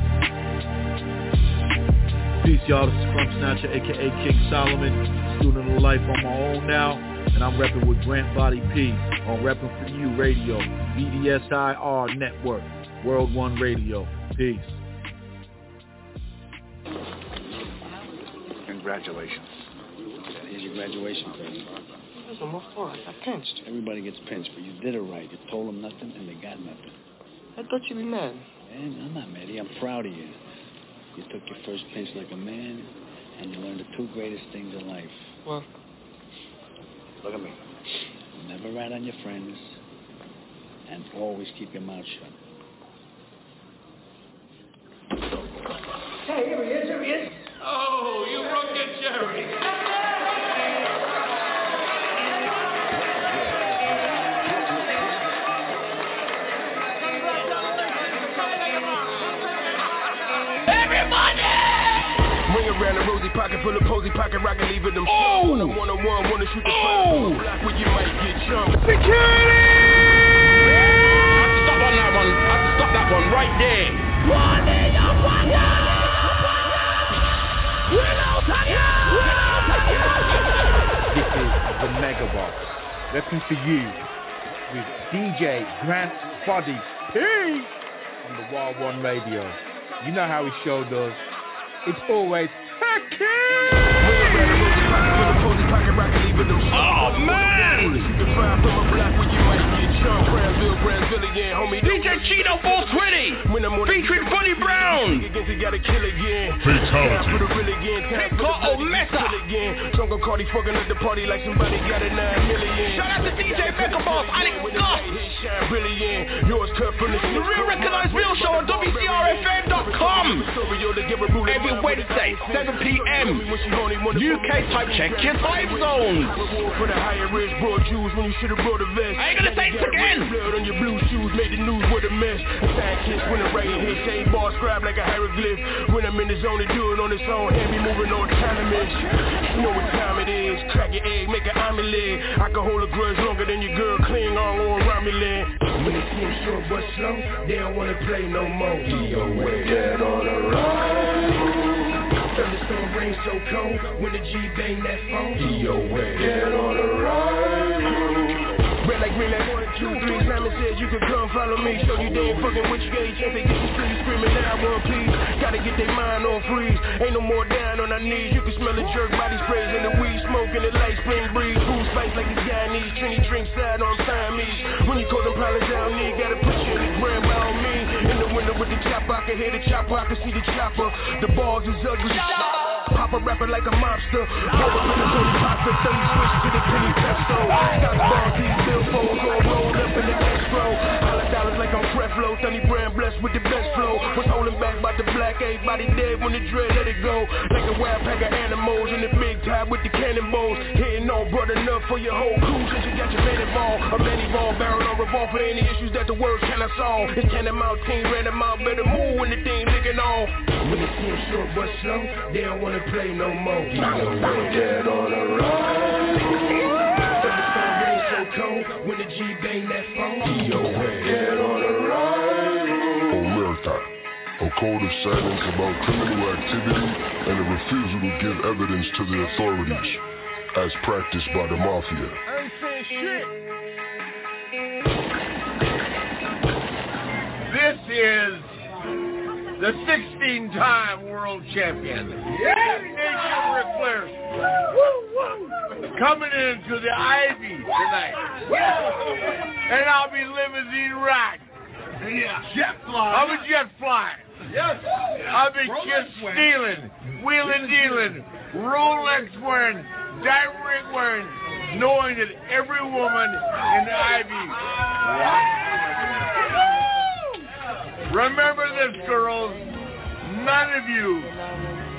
Peace, y'all. This is Krumbsnatcha, aka King Solomon, student of life on my own now, and I'm repping with Grant Body P on Repping for You Radio, BDSIR Network, World One Radio. Peace. Congratulations. Here's your graduation present. There's are more for I got pinched. Everybody gets pinched, but you did it right. You told them nothing, and they got nothing. I thought you'd be mad. Man, I'm not mad. I'm proud of you. You took your first pinch like a man, and you learned the two greatest things in life. What? Look at me. Never rat on your friends, and always keep your mouth shut. Hey, here he is, here he is. Oh, you broke your cherry. Around the rosy pocket full of posy pocket rocket, leave it them oh. One on one on one, wanna shoot the oh. block where you might get jumped. Security! I have stop on that one. I have stop that one right there. This is the Mega Box. Repping for you with DJ Grant Body P on the Wild One Radio. You know how his show does. It's always Oh man! DJ Chino 420 featuring Thunny Brown. Hip-Hop Omerta. Drunk on Cardi fucking at the party like somebody got a nine million. Shout out to DJ Mega Boss, Alex Goss. Yours cut from the The Real Recognized Real Show on WCRFM.com. Every Wednesday, 7 p.m. UK type check your time zones. For the higher risk, brought Jews when you should have brought a vest. I ain't gonna say it again. Blood on your blue shoes, made the news with a mess. Sidekicks when the right hit, say ball scribe like a hieroglyph. When I'm in the zone, to do it on its own, and be moving on autonomous. You know what time it is. Crack your egg, make an omelet. I can hold a grudge longer than your girl, cling on or Romulan. When it seems short but slow, they don't wanna play no more. DOA, dead on the run. Thunderstorm so cold when the G bang that phone. DOA, dead on the run. Red like green like one, two, three. Simon says you can come follow me. Show you they ain't fucking with you. Gay chance they get you still screaming now one please. Gotta get their mind on freeze. Ain't no more down on our knees. You can smell the jerk body sprays and the weed smoke and the light spring breeze. Food spice like the Guyanese. Trini drink side on Siamese. When you call them pilots down need, gotta put you in the gram by all means. In the window with the chopper, I can hear the chopper, I can see the chopper. The balls is ugly. Pop a rapper like a mobster. Roll up in the dirty pasta, so you switch to the penny pesto. Stock balls, these billboards all rolled up in the escrow. Dollar dollars like I'm Creflo, Sunny brand blessed with the best flow. Was holding back by the black, everybody dead when the dread let it go. Like a wild pack of animals in the big tie with the cannonballs. Hitting on broad enough for your whole crew since you got your man involved. A man ball barrel on revolve for any issues that the words cannot solve. It's cannon out, team random out, better move when the thing licking off. When it seems short but slow, they don't wanna play no more. Dead on the run. Thunderstorm so cold when the G bang that phone. Dead on the run. Omerta, a code of silence about criminal activity and a refusal to give evidence to the authorities, as practiced by the mafia. This is the 16-time world champion, yes! Nation Flair, coming into the Ivy tonight. And I'll be limousine riding. Yeah. Jet flying. I'm a jet flying. Yes. I'll be Rolex just stealing, wheeling, dealing, Rolex wearing, diamond wearing, knowing that every woman in the Ivy. Remember this, girls. None of you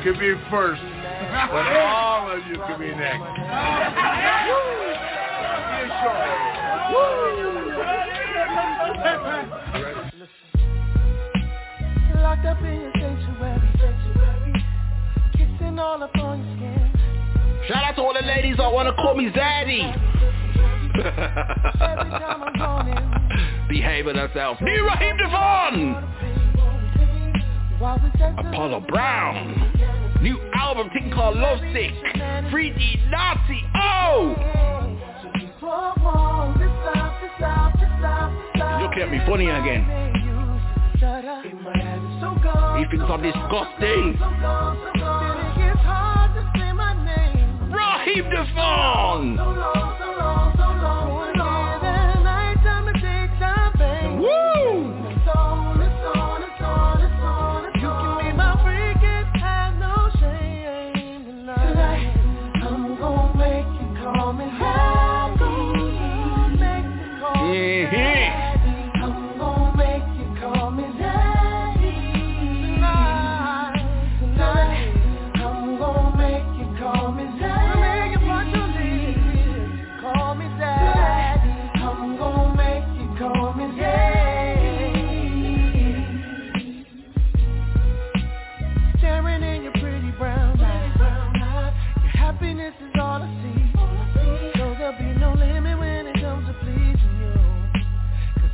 could be first, but all of you could be next. Locked up in your sanctuary, kissing all up your skin. Shout out to all the ladies that wanna call me daddy behaving herself. New Raheem DeVaughn! Apollo Brown! New album, thing called Love Sick! 3D Natee! Oh! Looking at me funny again. He thinks I'm disgusting. Raheem DeVaughn!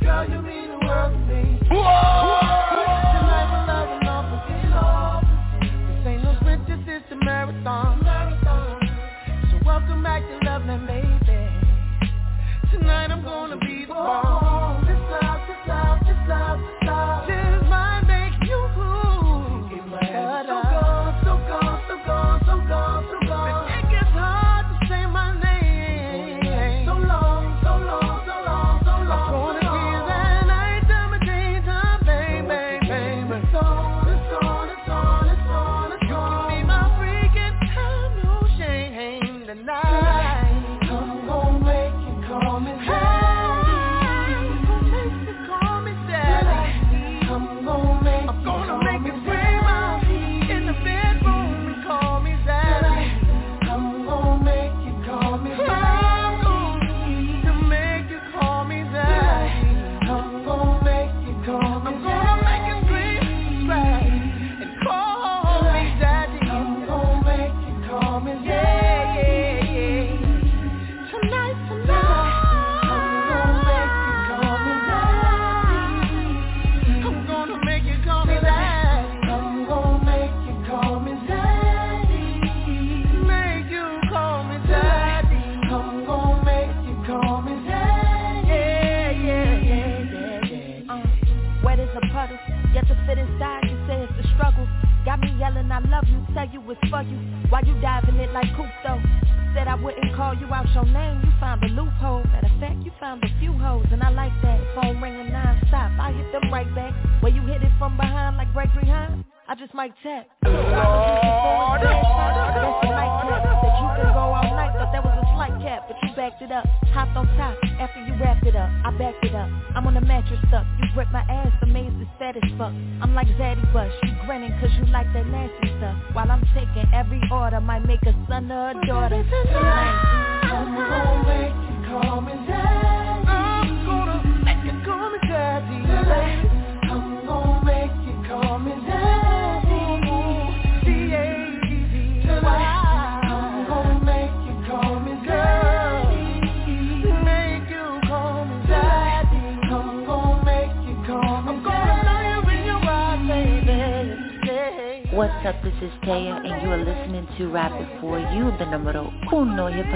Girl, you mean the world to me. Whoa!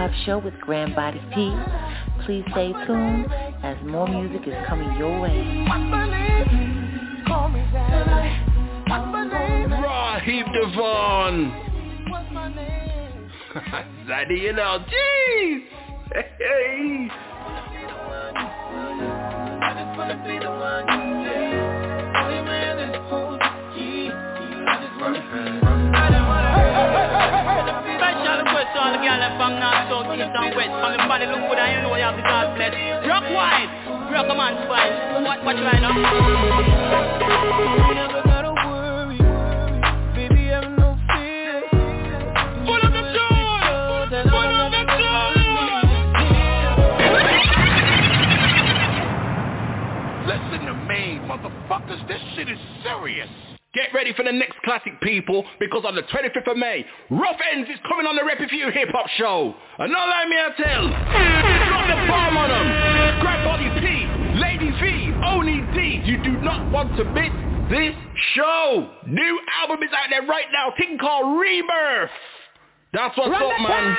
Love Show with Grand Body P. Please stay tuned as more music is coming your way. Raheem DeVaughn. [laughs] Zaddy and Al. Jeez. Hey. Special request to all the that bang now south, east and west From the body look good you know you have the God bless Rock wide, rock a man spine What, what you right now? Never gotta worry, baby, have no fear. Full of the joy, full of the Listen to me, motherfuckers. This shit is serious. Get ready for the next classic, people, because on the 25th of May, Ruff Endz is coming on the Rep For You Hip Hop Show. And not let me tell, drop the bomb on them. Grab Body P, Lady V, Only D. You do not want to miss this show. New album is out there right now, thing called Rebirth. That's what's up, man.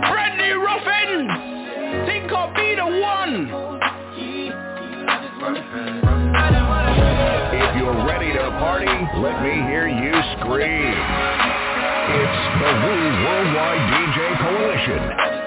Brand new Ruff Endz. Thing called Be The One. You're ready to party, let me hear you scream. It's the Woo Worldwide DJ Coalition.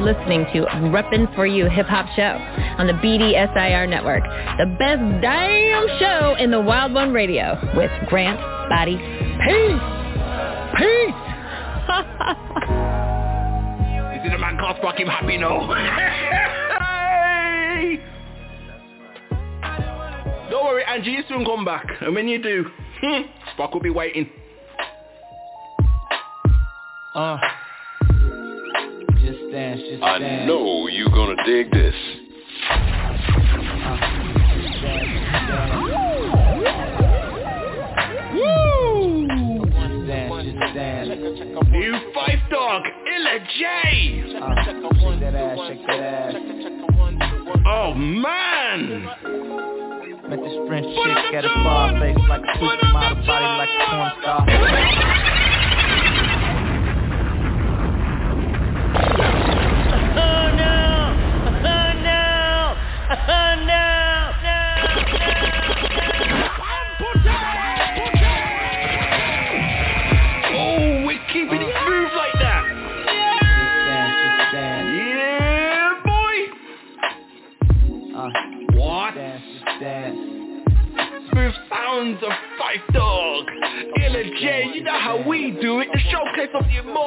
Are listening to Reppin' For You Hip Hop Show on the BDSIR Network. The best damn show in the Wild One Radio with Grant Body Peace. Peace. This [laughs] is the man called happy [laughs] now. Don't worry, Angie, you soon come back. And when you do, [laughs] Spark will be waiting.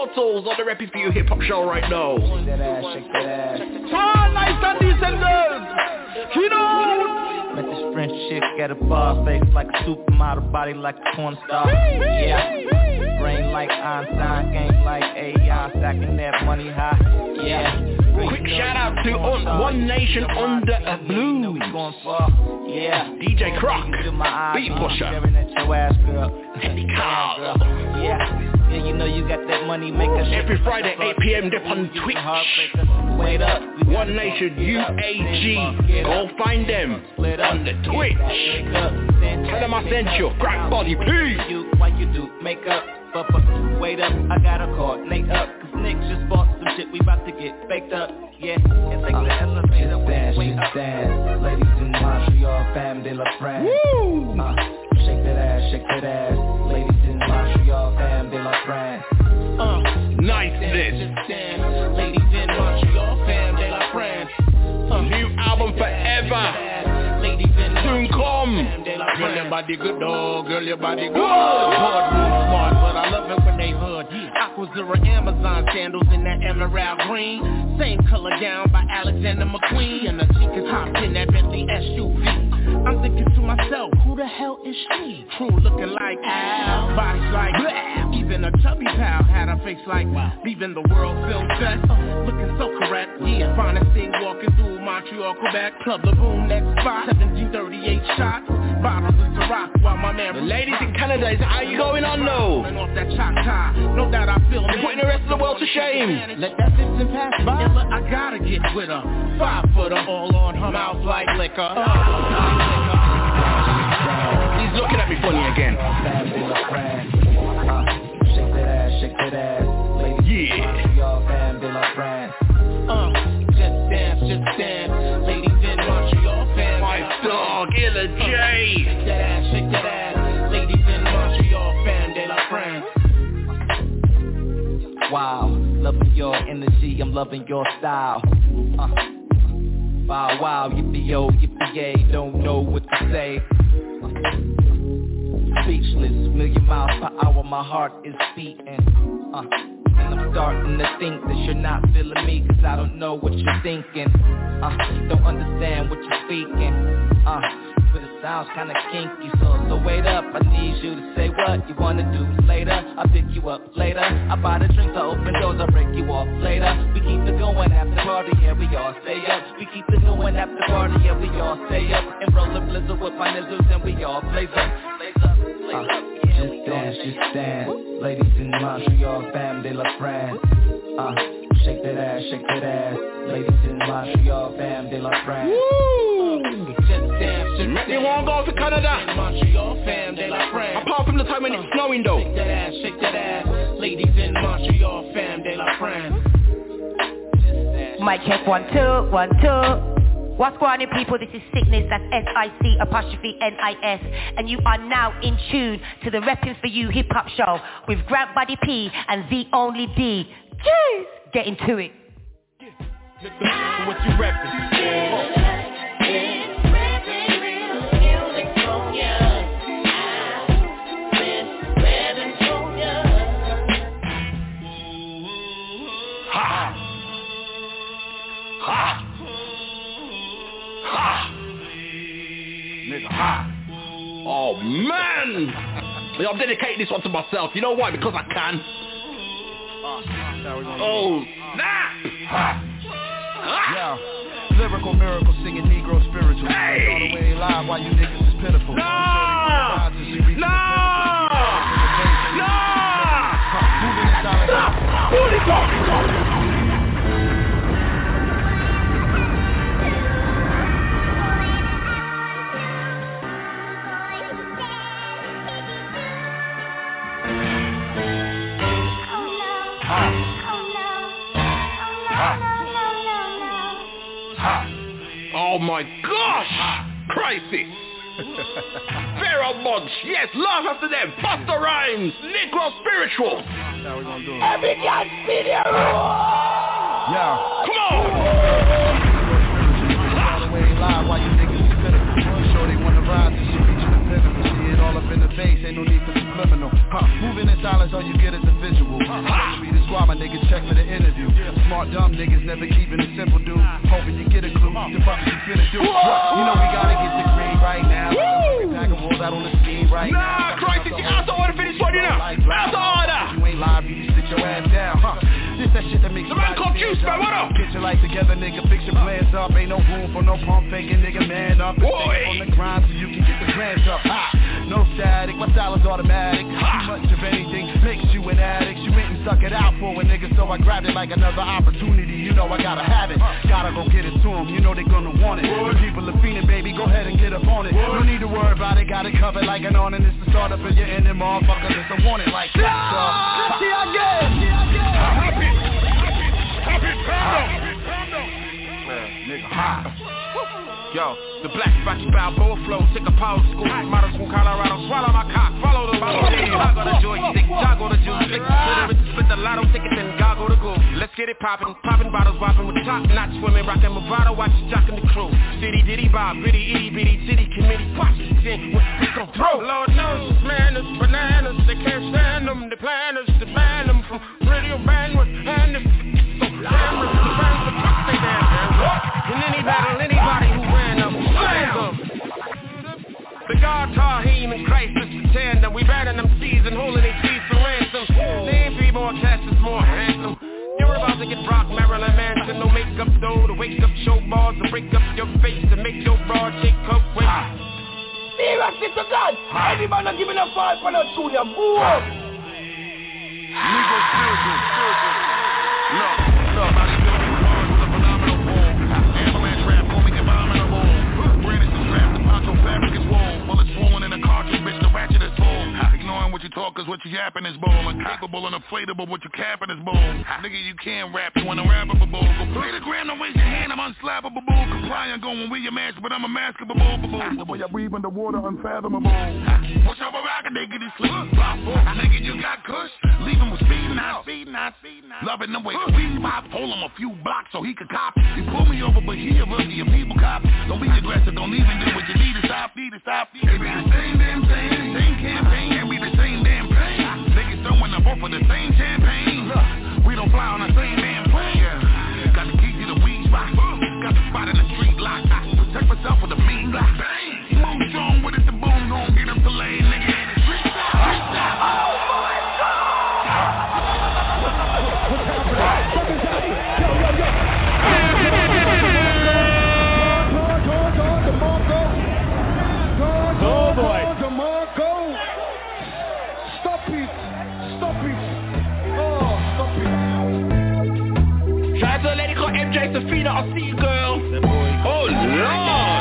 Immortals on the Reppin' For You Hip Hop Show right now. Shake that ass, shake that ass. All nice and decent girls. You know. Met this French chick at a bar, face like a supermodel, body like a porn star. Yeah. Brain like Einstein, game like AI, stacking that money high. Yeah. Quick shout out to on One Nation Under a Blue. Yeah. DJ Croc, Beat Pusher, your ass, girl. Eddie Carl. Yeah. Yeah, you know you got that money maker. Every Friday, 8 p.m. dip on Twitch. Wait up. One Nation UAG. Go find them on the Twitch. Tell them I sent you. Crack body, please. Why you do makeup? But, wait up, I gotta up. Cause Nick just bought some shit, we about to get baked up. Yeah, it's like the elevator. Wait up. dance. Ladies in Montreal, fam de la France. Woo! Uh, shake that ass, shake that ass. Ladies in Montreal, fam de la France. Uh, Niceness. Ladies in Montreal, fam de la France. Uh, New album forever. ladies in Soon come. Fam de la Girl, your body good, dog. Girl, your body good. Boardroom smart, but I love it when they hood. Aqua Zero Amazon sandals in that emerald green. Same color gown by Alexander McQueen. And the chick is hopped in that Bentley SUV. I'm thinking to myself, who the hell is she? True looking like Al, body's like bleh. Even a chubby pal had a face like leaving the world film set. Looking so correct, yeah. Finest thing walking through Montreal, Quebec. Club the boom, next spot. 1738 shots. Bottles of Ciroc while my man. The ladies in Canada, is how you going on now? Off that Choctaw, no doubt I feel They're putting the rest of the world to shame. Let that Vixen pass by. But I gotta get with her. Five footer, all on her mouth like liquor. He's looking at me funny again. Fam de la France. Uh, shake that ass, shake that ass. Ladies in Yeah. Montreal, fam de la France. Uh, just dance, just dance. Ladies in Montreal, fam. My dog, Illa J. Wow, loving your energy, I'm loving your style. Uh, wow, wow, yippee yo, yippee yay, don't know what to say. Uh, speechless, million miles per hour, my heart is beating. Uh, starting to think that you're not feeling me, cause I don't know what you're thinking. Uh, don't understand what you're speaking. Uh, but it sounds kinda kinky, so so wait up. I need you to say what you wanna do later. I pick you up later. I buy the drinks, I open doors, I break you off later. We keep it going after party, yeah we all stay up. We keep it going after party, yeah we all stay up. And roll a blizzard with my nizzles, and we all blaze up, blaze up, blaze up. Yeah, just dance, just dance. Ladies in Montreal, fam de la France. Uh, shake that ass, shake that ass. Ladies in Montreal, fam de la France. Woo! Just dance, just Make me want to go to Canada. Montreal, fam de la France. Apart from the time when it's snowing though. Shake that ass, shake that ass. Ladies in Montreal, fam de la France. Mic check one two one two. What's going on people? This is Sickness, that's S-I-C apostrophe N-I-S and you are now in tune to the Reppin' For You Hip Hop Show with Grant Buddy P and The Only D. Jeez, get into it. What you reppin'? Ha! Oh man! I'm dedicating this one to myself. You know why? Because I can. Oh, snap! Ha! Yeah, lyrical miracle singing Negro spiritual. Hey! All the way live while you niggas is pitiful. Nah! Nah! Nah! Who they talking to? Oh my gosh! Khrysis! Pharoahe Monch, yes, laugh after them. Busta Rhymes, Negro Spiritual. How we gonna do it? Every guy video. Yeah. Come on. All live while you niggas is pitiful. Sure they wanna ride this shit, reaching the pinnacle. See it all up in the face, ain't no need for the subliminal. Huh. Moving in silence, all you get is a visual. Huh. Be the squad, my niggas check for the interview. Smart dumb niggas never keeping it simple, dude. Hoping you get a clue. The fuck you finna do? What? You know we gotta get the green right now. Pack of wolves out on the scene right nah, now. Nah, Christ, you out of order for one, you know. Out order. You ain't live, you just sit your ass down, huh? This that shit that makes called Juice, man, what up? Get your life together, nigga. Fix your plans up. Ain't no room for no pump faking, nigga. Man up. And stay on the grind so you can get the grants up. Ha! No static, my style is automatic. Too much of anything makes you an addict. You went and suck it out for a nigga, so I grabbed it like another opportunity. You know I gotta have it. Gotta go get it to them. You know they gonna want it. The people are fiending, baby. Go ahead and get up on it. No need to worry about it. Got it covered like an on, and it's the start up of your end, and motherfuckers. It's a want it like that. So, Happy, happy, nigga, hot. Yo, the black Rocky Balboa flow, take a power school. Models from Colorado, swallow my cock, follow the bottle. Joggle the joystick, joggle the juice. Lick the the lotto tickets and goggle the goal. Let's get it poppin', poppin' bottles, whopping with top notch swimming, rockin' Movado, watch jockin' the crew. City diddy bob, bitty itty bitty city committee, Washington, what we gon' throw? Lord knows, man, it's bananas, they can't stand them, the planners, to ban them from radio bandwidth, and if so cameras, the fans, the fuck they damn In any battle, anybody The God, Tahim, and Christ is the tandem. We banning them seas and holding their feet for ransom. They ain't be more cast is more handsome. You're about to get rocked, Marilyn Manson. No makeup though, to wake up show bars, to break up your face, to make your broad shake up with. Ah. Seriously to God, ah. any man not giving a five for no junior, move! Ah. Legal children, children. Look, you talk is what you yapping is bull. Incapable and inflatable, what you capping is bull. Nigga, you can't rap, you rap a bull. Go play the gram, don't waste your hand, I'm unslappable bull. Comply, I'm going with your match, but I'm a maskable bull. The way I breathe in the water, unfathomable. Push over rock and get it slip. Nigga, you got kush, leave him with speeding out, speeding out, speeding. Loving the way weed pop, pull him a few blocks so he could cop. You pull me over, but he a rookie, a people cop. Don't be aggressive, don't even do what you need to stop, need to stop. It be the same damn thing, same campaign, of the same champagne. We don't fly on the same damn plane. Got the key to the weed spot, got the spot in the street lock. Protect myself with a mean block. Move strong with it, lady called MJ Safina, I see you, girl. Oh, Lord.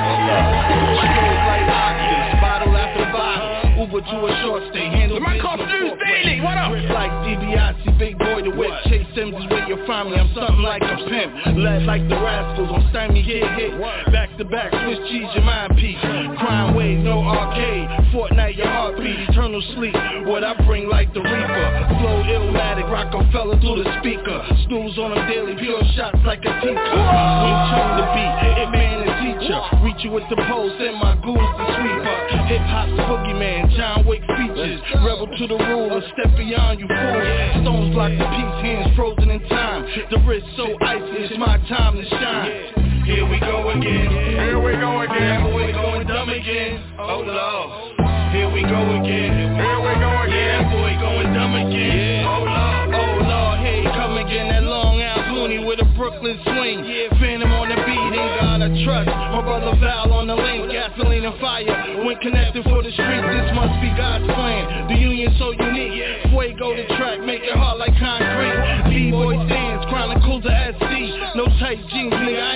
Bottle after bottle, Uber to a short stay, handle The man business called no Snooze foreplay. Daily, what up? Grip like DiBiase, big boy, the whip, Chase Sims is where you find me, I'm something like a pimp, led like the rascals, on stymie, get hit, back to back, Swiss cheese, your mind piece, crime wave, no arcade, Fortnite, your heartbeat, eternal sleep, what I bring like the reaper, flow illmatic, Rockefeller through the speaker, snooze on them daily, pure shots like a teacher, Wing Chun the beat, it man the teacher, reach you with the pole, send my goons the sweeper, hip hop's boogeyman, John Wick features, rebel to the rule, a step beyond you fools, stones block the peace, hands frozen in time, the wrist so icy, it's my time to shine. Here we go again. Here we go again. Boy going dumb again. Oh Lord. Here we go again. Here we go again. Boy going dumb again. Oh Lord. Oh Lord. Here he come again. That long out loony with a Brooklyn swing. Yeah, Phantom on the beat. Ain't God I trust. My brother Val on the link. Gasoline and fire. When connected for the streets, this must be God's plan. The union so unique. Fuego the track. Make it hard like concrete. B-boy dance. Chronicles of SC. No tight jeans, nigga.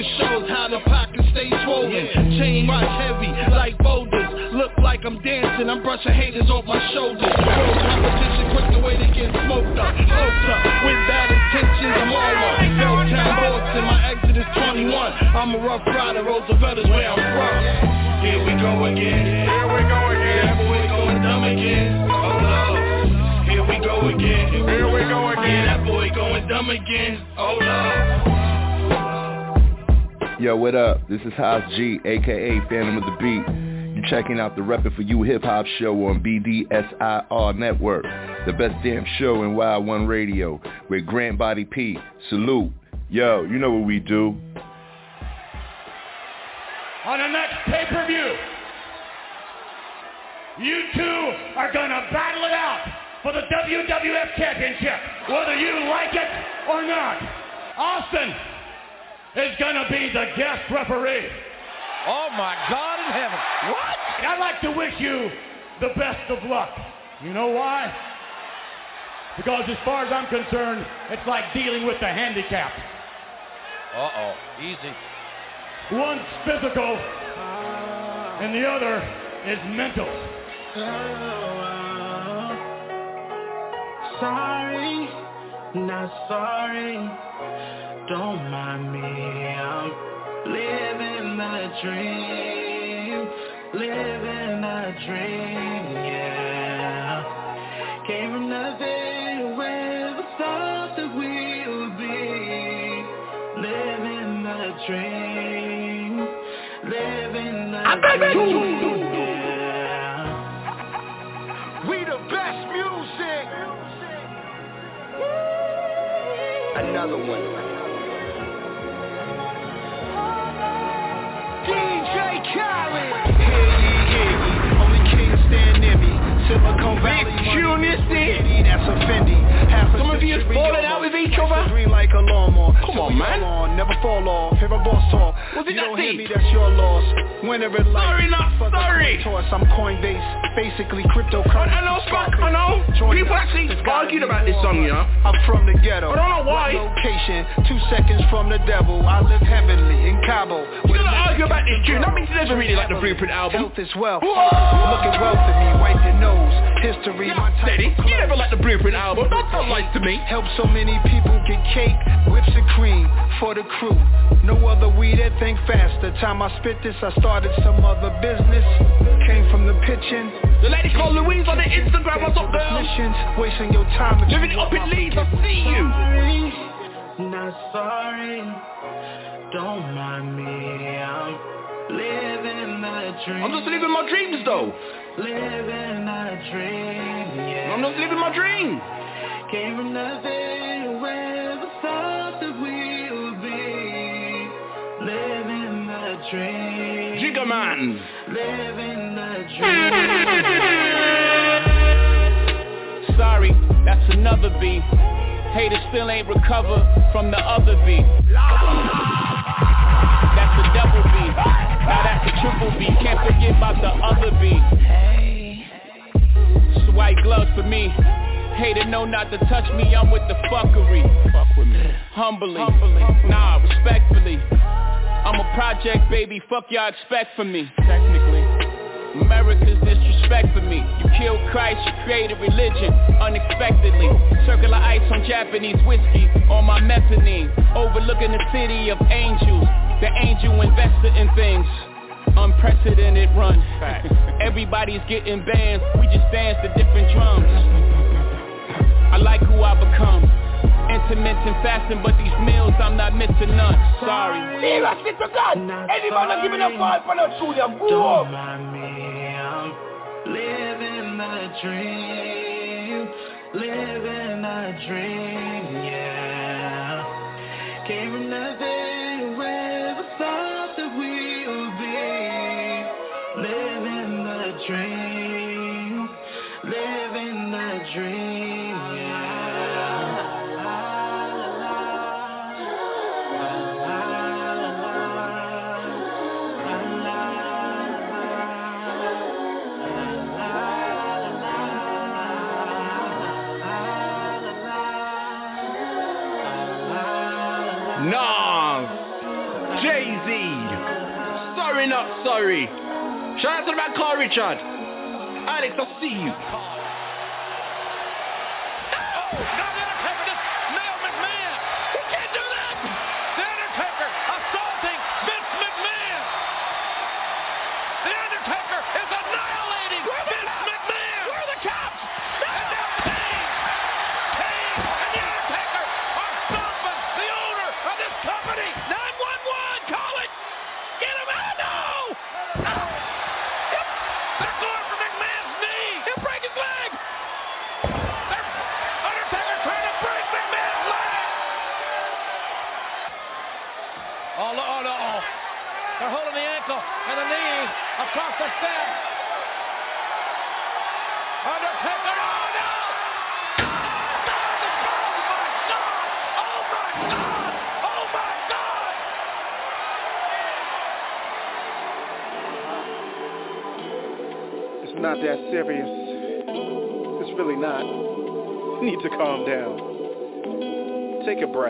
Interior shows how the pockets stay swollen. Chain watch heavy like boulders. Look like I'm dancing. I'm brushing haters off my shoulders. Full competition, quick the way to get smoked up. Smoked up with bad intentions. I'm all up. Belltown Boston. My exit is 21. I'm a rough rider. Roosevelt is where I'm from. Here we go again. Here we go again. Yeah, boy going dumb again. Oh Lord. Here we go again. Here we go again. That boy going dumb again. Oh Lord. Yo, what up? This is Haas G, aka Phantom of the Beat. You're checking out the Reppin' For You Hip Hop Show on BDSIR Network, the best damn show in Wild One Radio, with Grant Body P. Salute. Yo, you know what we do. On the next pay-per-view, you two are gonna battle it out for the WWF Championship, whether you like it or not. Austin is gonna be the guest referee. Oh my God in heaven. What? And I'd like to wish you the best of luck. You know why? Because as far as I'm concerned, it's like dealing with the handicap. Uh-oh. Easy. One's physical, and the other is mental. Sorry, not sorry. Don't mind me. I'm living the dream, living the dream. Yeah, came from nothing. Where the thought that we would be living the dream, living the dream. Yeah. We the best music. Another one. Valley money. Spaghetti, That's a Fendi. Half a Some of you is falling out with each other? Green like a lawnmower. Come on, man. On, never fall off. Hear a boss talk. Was it you that don't hear me, that's your loss. Whenever it like. Sorry, not sorry. I'm Coinbase. Basically cryptocurrency. I know, I know. People actually argued about this song, know. I'm from the ghetto. I don't know why. Location? Two seconds from the devil. I live heavenly in Cabo. Gonna about this tune. That means you never really like the Blueprint album. Health is wealth. Look at wealth in me. Wipe your nose. History. My Steady. You never liked the Blueprint album. Don't tell lies to me. Help so many people get cake, whips and cream for the crew. No other weed that think faster. Time I spit this, I started some other business. Came from the pitching. The lady called Louise on the Instagram. What's up, girl? Wasting your time. Living you up in Leeds. I see you. Dream. I'm just living my dreams, though. living a dream. Yeah. I'm just living my dream. Came from nothing, where the thought that we would be living the dream. Jigger man. Living the dream. Sorry, that's another B. Haters still ain't recovered from the other B. That's a double B. Now that's a triple B. Can't forget about the other B. Hey. It's white gloves for me. Hater know not to touch me, I'm with the fuckery. Fuck with me. Humbly. Humbly. Nah, respectfully. I'm a project baby, fuck y'all expect from me. Technically. America's disrespect for me. You killed Christ, you created religion unexpectedly. Circular ice on Japanese whiskey on my mezzanine. Overlooking the city of angels. The angel invested in things. Unprecedented run. Everybody's getting bands. We just dance to different drums. I like who I become. Intermittent fasting, but these meals I'm not missing none. Sorry. Seriously to God. Anybody giving a five for the two, you Don't up. mind me, I'm living the dream, living a dream, yeah. Came from nothing, dream, living the dream, Nas. Jay-Z. Sorry, not sorry. Shout out to the man called Richard. Alex, I see you. Oh, the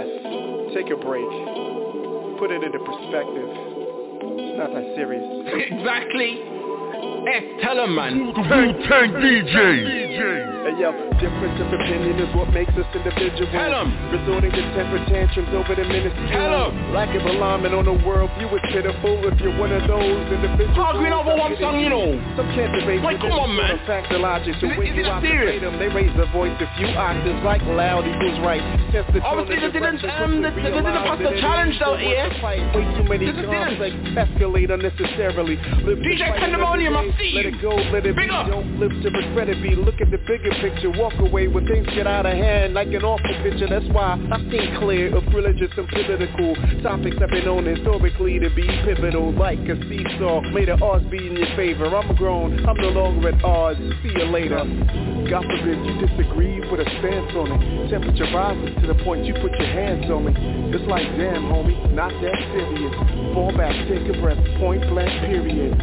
breath. Take a break. Put it into perspective. It's not that serious. [laughs] exactly. S, tell him, man. Wu-Tang DJ. Hey yo, difference of opinion is what makes us individuals. Tell 'em. Resorting to temper tantrums over the minuscule. Tell 'em. Lack of alignment on the world view is pitiful if you're one of those individuals. Over one song, you know. Some can't debate with come on, man. Fact or logic. So when you serious? them, they raise their voice a few octaves like loud equals right. Test the Obviously, they didn't, um, they- they didn't pass the challenge out so here. Way too many conflicts escalate unnecessarily. Live DJ Pandemonium, I see Let it go, let it be. up. Don't live to regret it. Be look at the bigger picture. Walk away when things get out of hand, like an awful picture. That's why I think clear of religious and political topics have been known historically to be pivotal, like a seesaw. May the odds be in your favor. I'm grown. I'm no longer at odds. See you later. God forbid you disagree with a stance on it. Temperature rises to the point you put your hands on me. It's like, damn, homie, not that serious. Fall back, take a breath, point blank, period.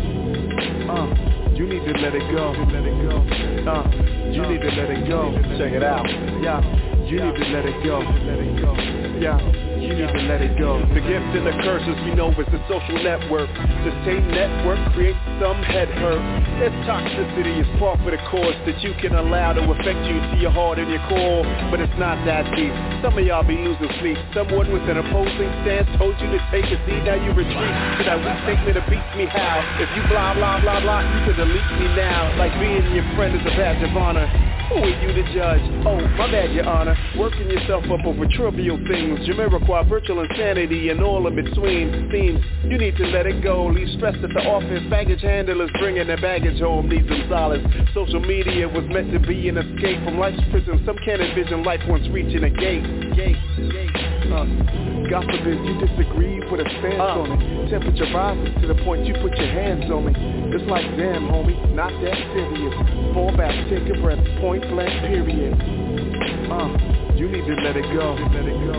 Uh, you need to let it go. Let it go. Uh, you need to let it go. Check it out. Yeah, you need to let it go. Yeah, you need to let it go. The gift and the curses we know is the social network. The same network creates some head hurt. Its toxicity is par for the course that you can allow to affect you to your heart and your core. But it's not that deep. Some of y'all be losing sleep. Someone with an opposing stance told you to take a seat. Now you retreat to that weak statement that beats me how. If you blah blah blah blah, you can delete me now. Like being your friend is a badge of honor. Who are you to judge? Oh, my bad, your honor. Working yourself up over trivial things. Jamiroquai, virtual insanity, and all in between. Themes, you need to let it go. Leave stress at the office. Baggage handlers bringing their baggage home. Need some solace. Social media was meant to be an escape from life's prison. Some can't envision life once reaching a gate. Gate, gate. Uh, God forbid you disagree with a stance on it. Temperature rises to the point you put your hands on me. It's like, damn, homie, not that serious. Fall back, take a breath, point blank, period. Uh, you need to let it go. Let it go.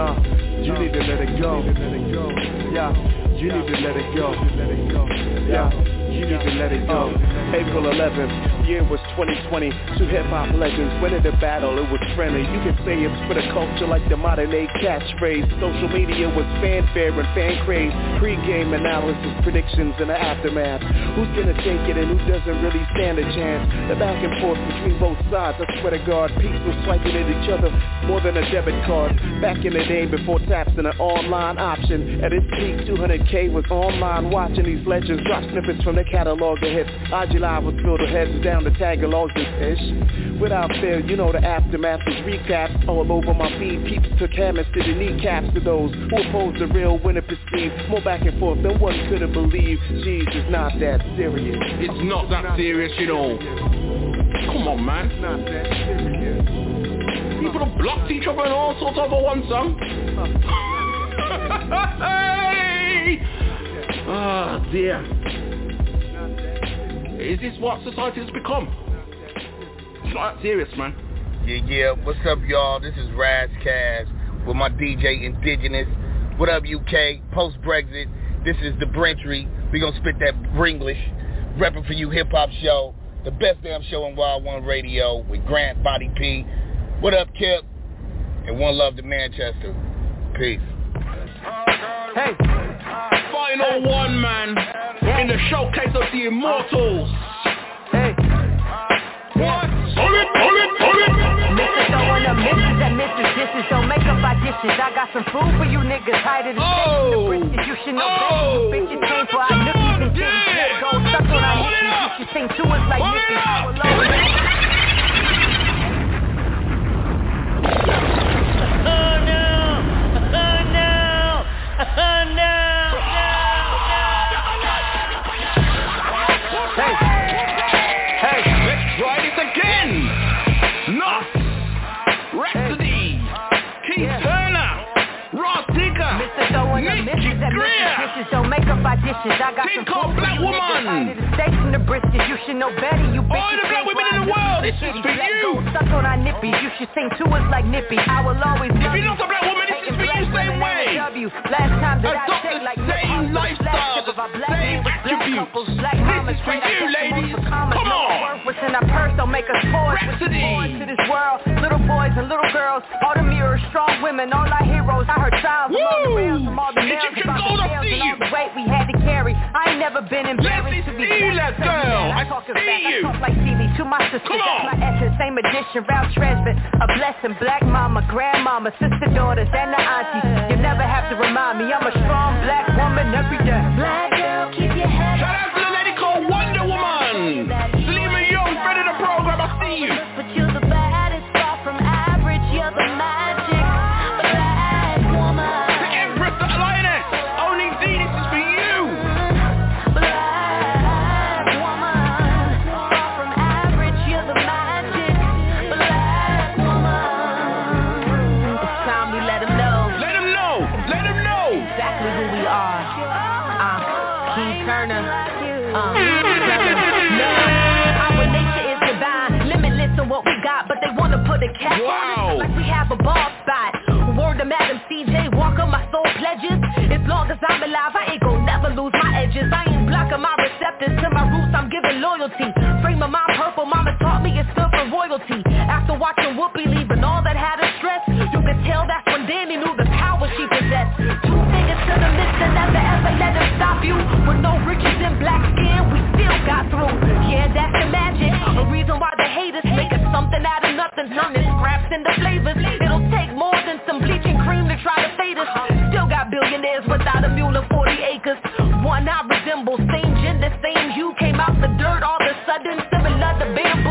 Uh, you need to let it go. Let it go. Yeah, you need to let it go. Let it go. Yeah, you need to let it go. April 11th, year was 2020. Two hip-hop legends went into battle, it was friendly. You can say it's for the culture like the modern day catchphrase. Social media was fanfare and fan craze. Pre-game analysis, predictions, and the aftermath. Who's gonna take it and who doesn't really stand a chance? The back and forth between both sides, I swear to God, people swiping at each other more than a debit card. Back in the day before taps and an online option. At its peak, 200k was online watching these legends drop snippets from their catalog of hits. IG Live was filled with heads down the Tagalogs and ish. Without fail, you know the aftermath is recaps all over my feed. Peeps took hammers to the kneecaps to those who opposed the real when it perceived more back and forth than one could have believed. Jeez, it's not that serious. It's not that serious, you know. Come on, man. It's not that serious. People have blocked each other and all sorts over one song. [laughs] hey! Ah, dear. Is this what society has become? It's not that serious, man. Yeah, yeah. What's up, y'all? This is Ras Kass with my DJ Indigenous. What up, UK? Post-Brexit, this is the Brentry. We gonna spit that Bringlish. Repping for you hip-hop show. The best damn show on Wild One Radio with Grant Body P. What up, Kip? And one love to Manchester. Peace. Hey! Final one, man. In the showcase of the immortals. Hey. What? Hold it, hold it, hold it. Misses don't wanna misses and misses dishes don't make up our dishes. I got some food for you niggas tighter than Oh. the britches. You should know better. You oh. bitches came for our nookies and titties. Go stuck on our hippies. You should sing to us like nippies. Misses dishes don't make up our dishes. I got King some black you woman. The steaks the brisket, you should know better. You All bitches the black women in the world, this is for you. Stuck on our nippies, you should sing to us like Nippy. I will always If you're not a black woman, this is for you same way. Last time that I checked, the like same lifestyle, the attributes. Black This is for you, ladies. Come on. What's in our purse don't make us. What's born to this world, little boys and little girls, all the mirrors, strong women, all our heroes. I heard trials from all the rails, from all the Egyptian about the see and all the weight we had to carry. I ain't never been embarrassed to be see you, black. that girl. I I talk as see back. I talk like Stevie to my sister. Come That's my essence, same edition. Ralph Tresvant, a blessing. Black mama, grandmama, sister, daughters, and the aunties. You never have to remind me. I'm a strong black woman every day. Black girl, keep your head Shout out to the lady called Wonder Woman. Wanna put a Wow. like we have a ball spot. Word to Madam CJ Walker, my soul pledges. As long as I'm alive, I ain't gon' never lose my edges. I ain't blocking my receptors to my roots, I'm giving loyalty. Frame of mind purple, mama taught me it's good for royalty. After watching Whoopi leaving all that had her stress, you could tell that's when Danny knew the power she possessed. Two fingers to the midst and never ever let them stop you. With no riches and black skin, we still got through. Yeah, that's the magic. A reason why the haters make us something out of nothing. Turning scraps into flavors. It'll take more than some bleaching cream to try to fade us. Still got billionaires without a mule and 40 acres. One I resemble, same gender, same hue. Came out the dirt all of a sudden, similar to bamboo.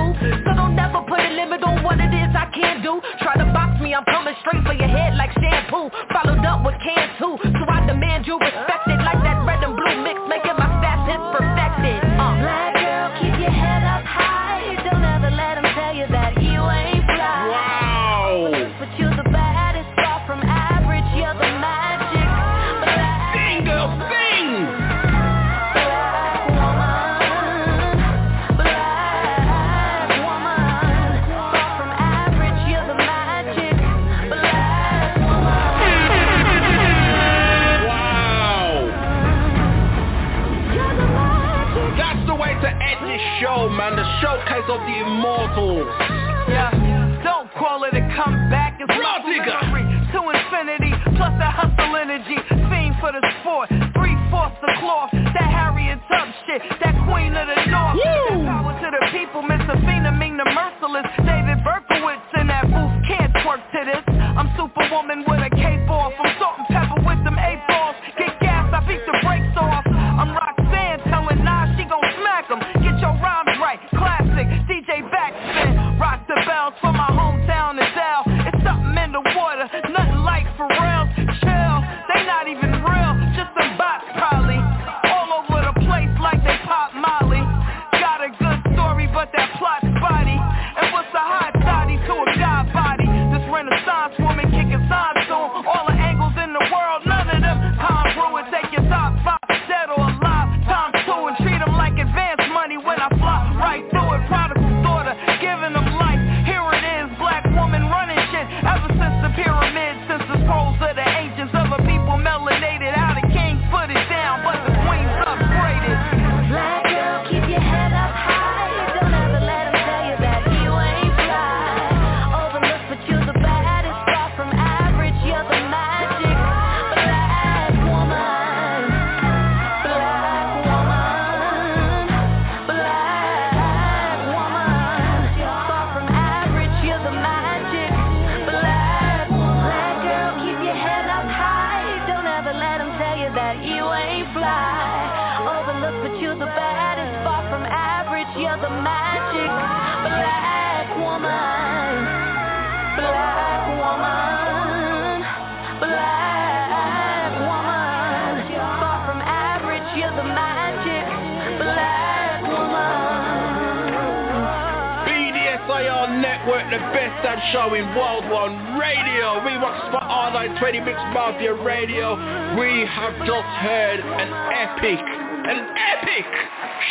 Best damn World One Radio. We rock spot all night, 20 Mix Mafia Radio. We have just heard an epic, an epic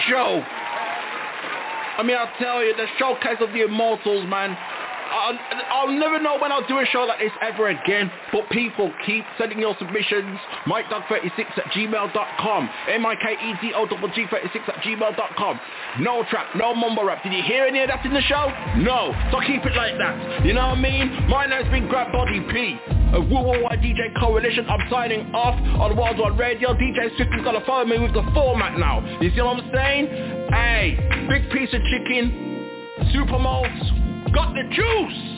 show. I mean, I'll tell you, the showcase of the Immortals, man. I'll, I'll, never know when I'll do a show like this ever again. But people, keep sending your submissions. MikeDog36 at gmail.com. M-I-K-E-D-O-G-36 at gmail.com. No trap, no mumble rap. Did you hear any of that in the show? No. So keep it like that. You know what I mean? My name's been Grab Body P of Worldwide DJ Coalition. I'm signing off on World Wide Radio. DJ Swift's gonna follow me with the format now. You see what I'm saying? Hey, big piece of chicken, super malts, got the juice.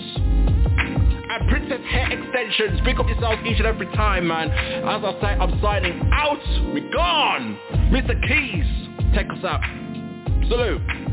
And Princess Hair Extensions, pick up yourselves each and every time, man. As I say, I'm signing out. We're gone. Mr. Keyes, take us out. Salute.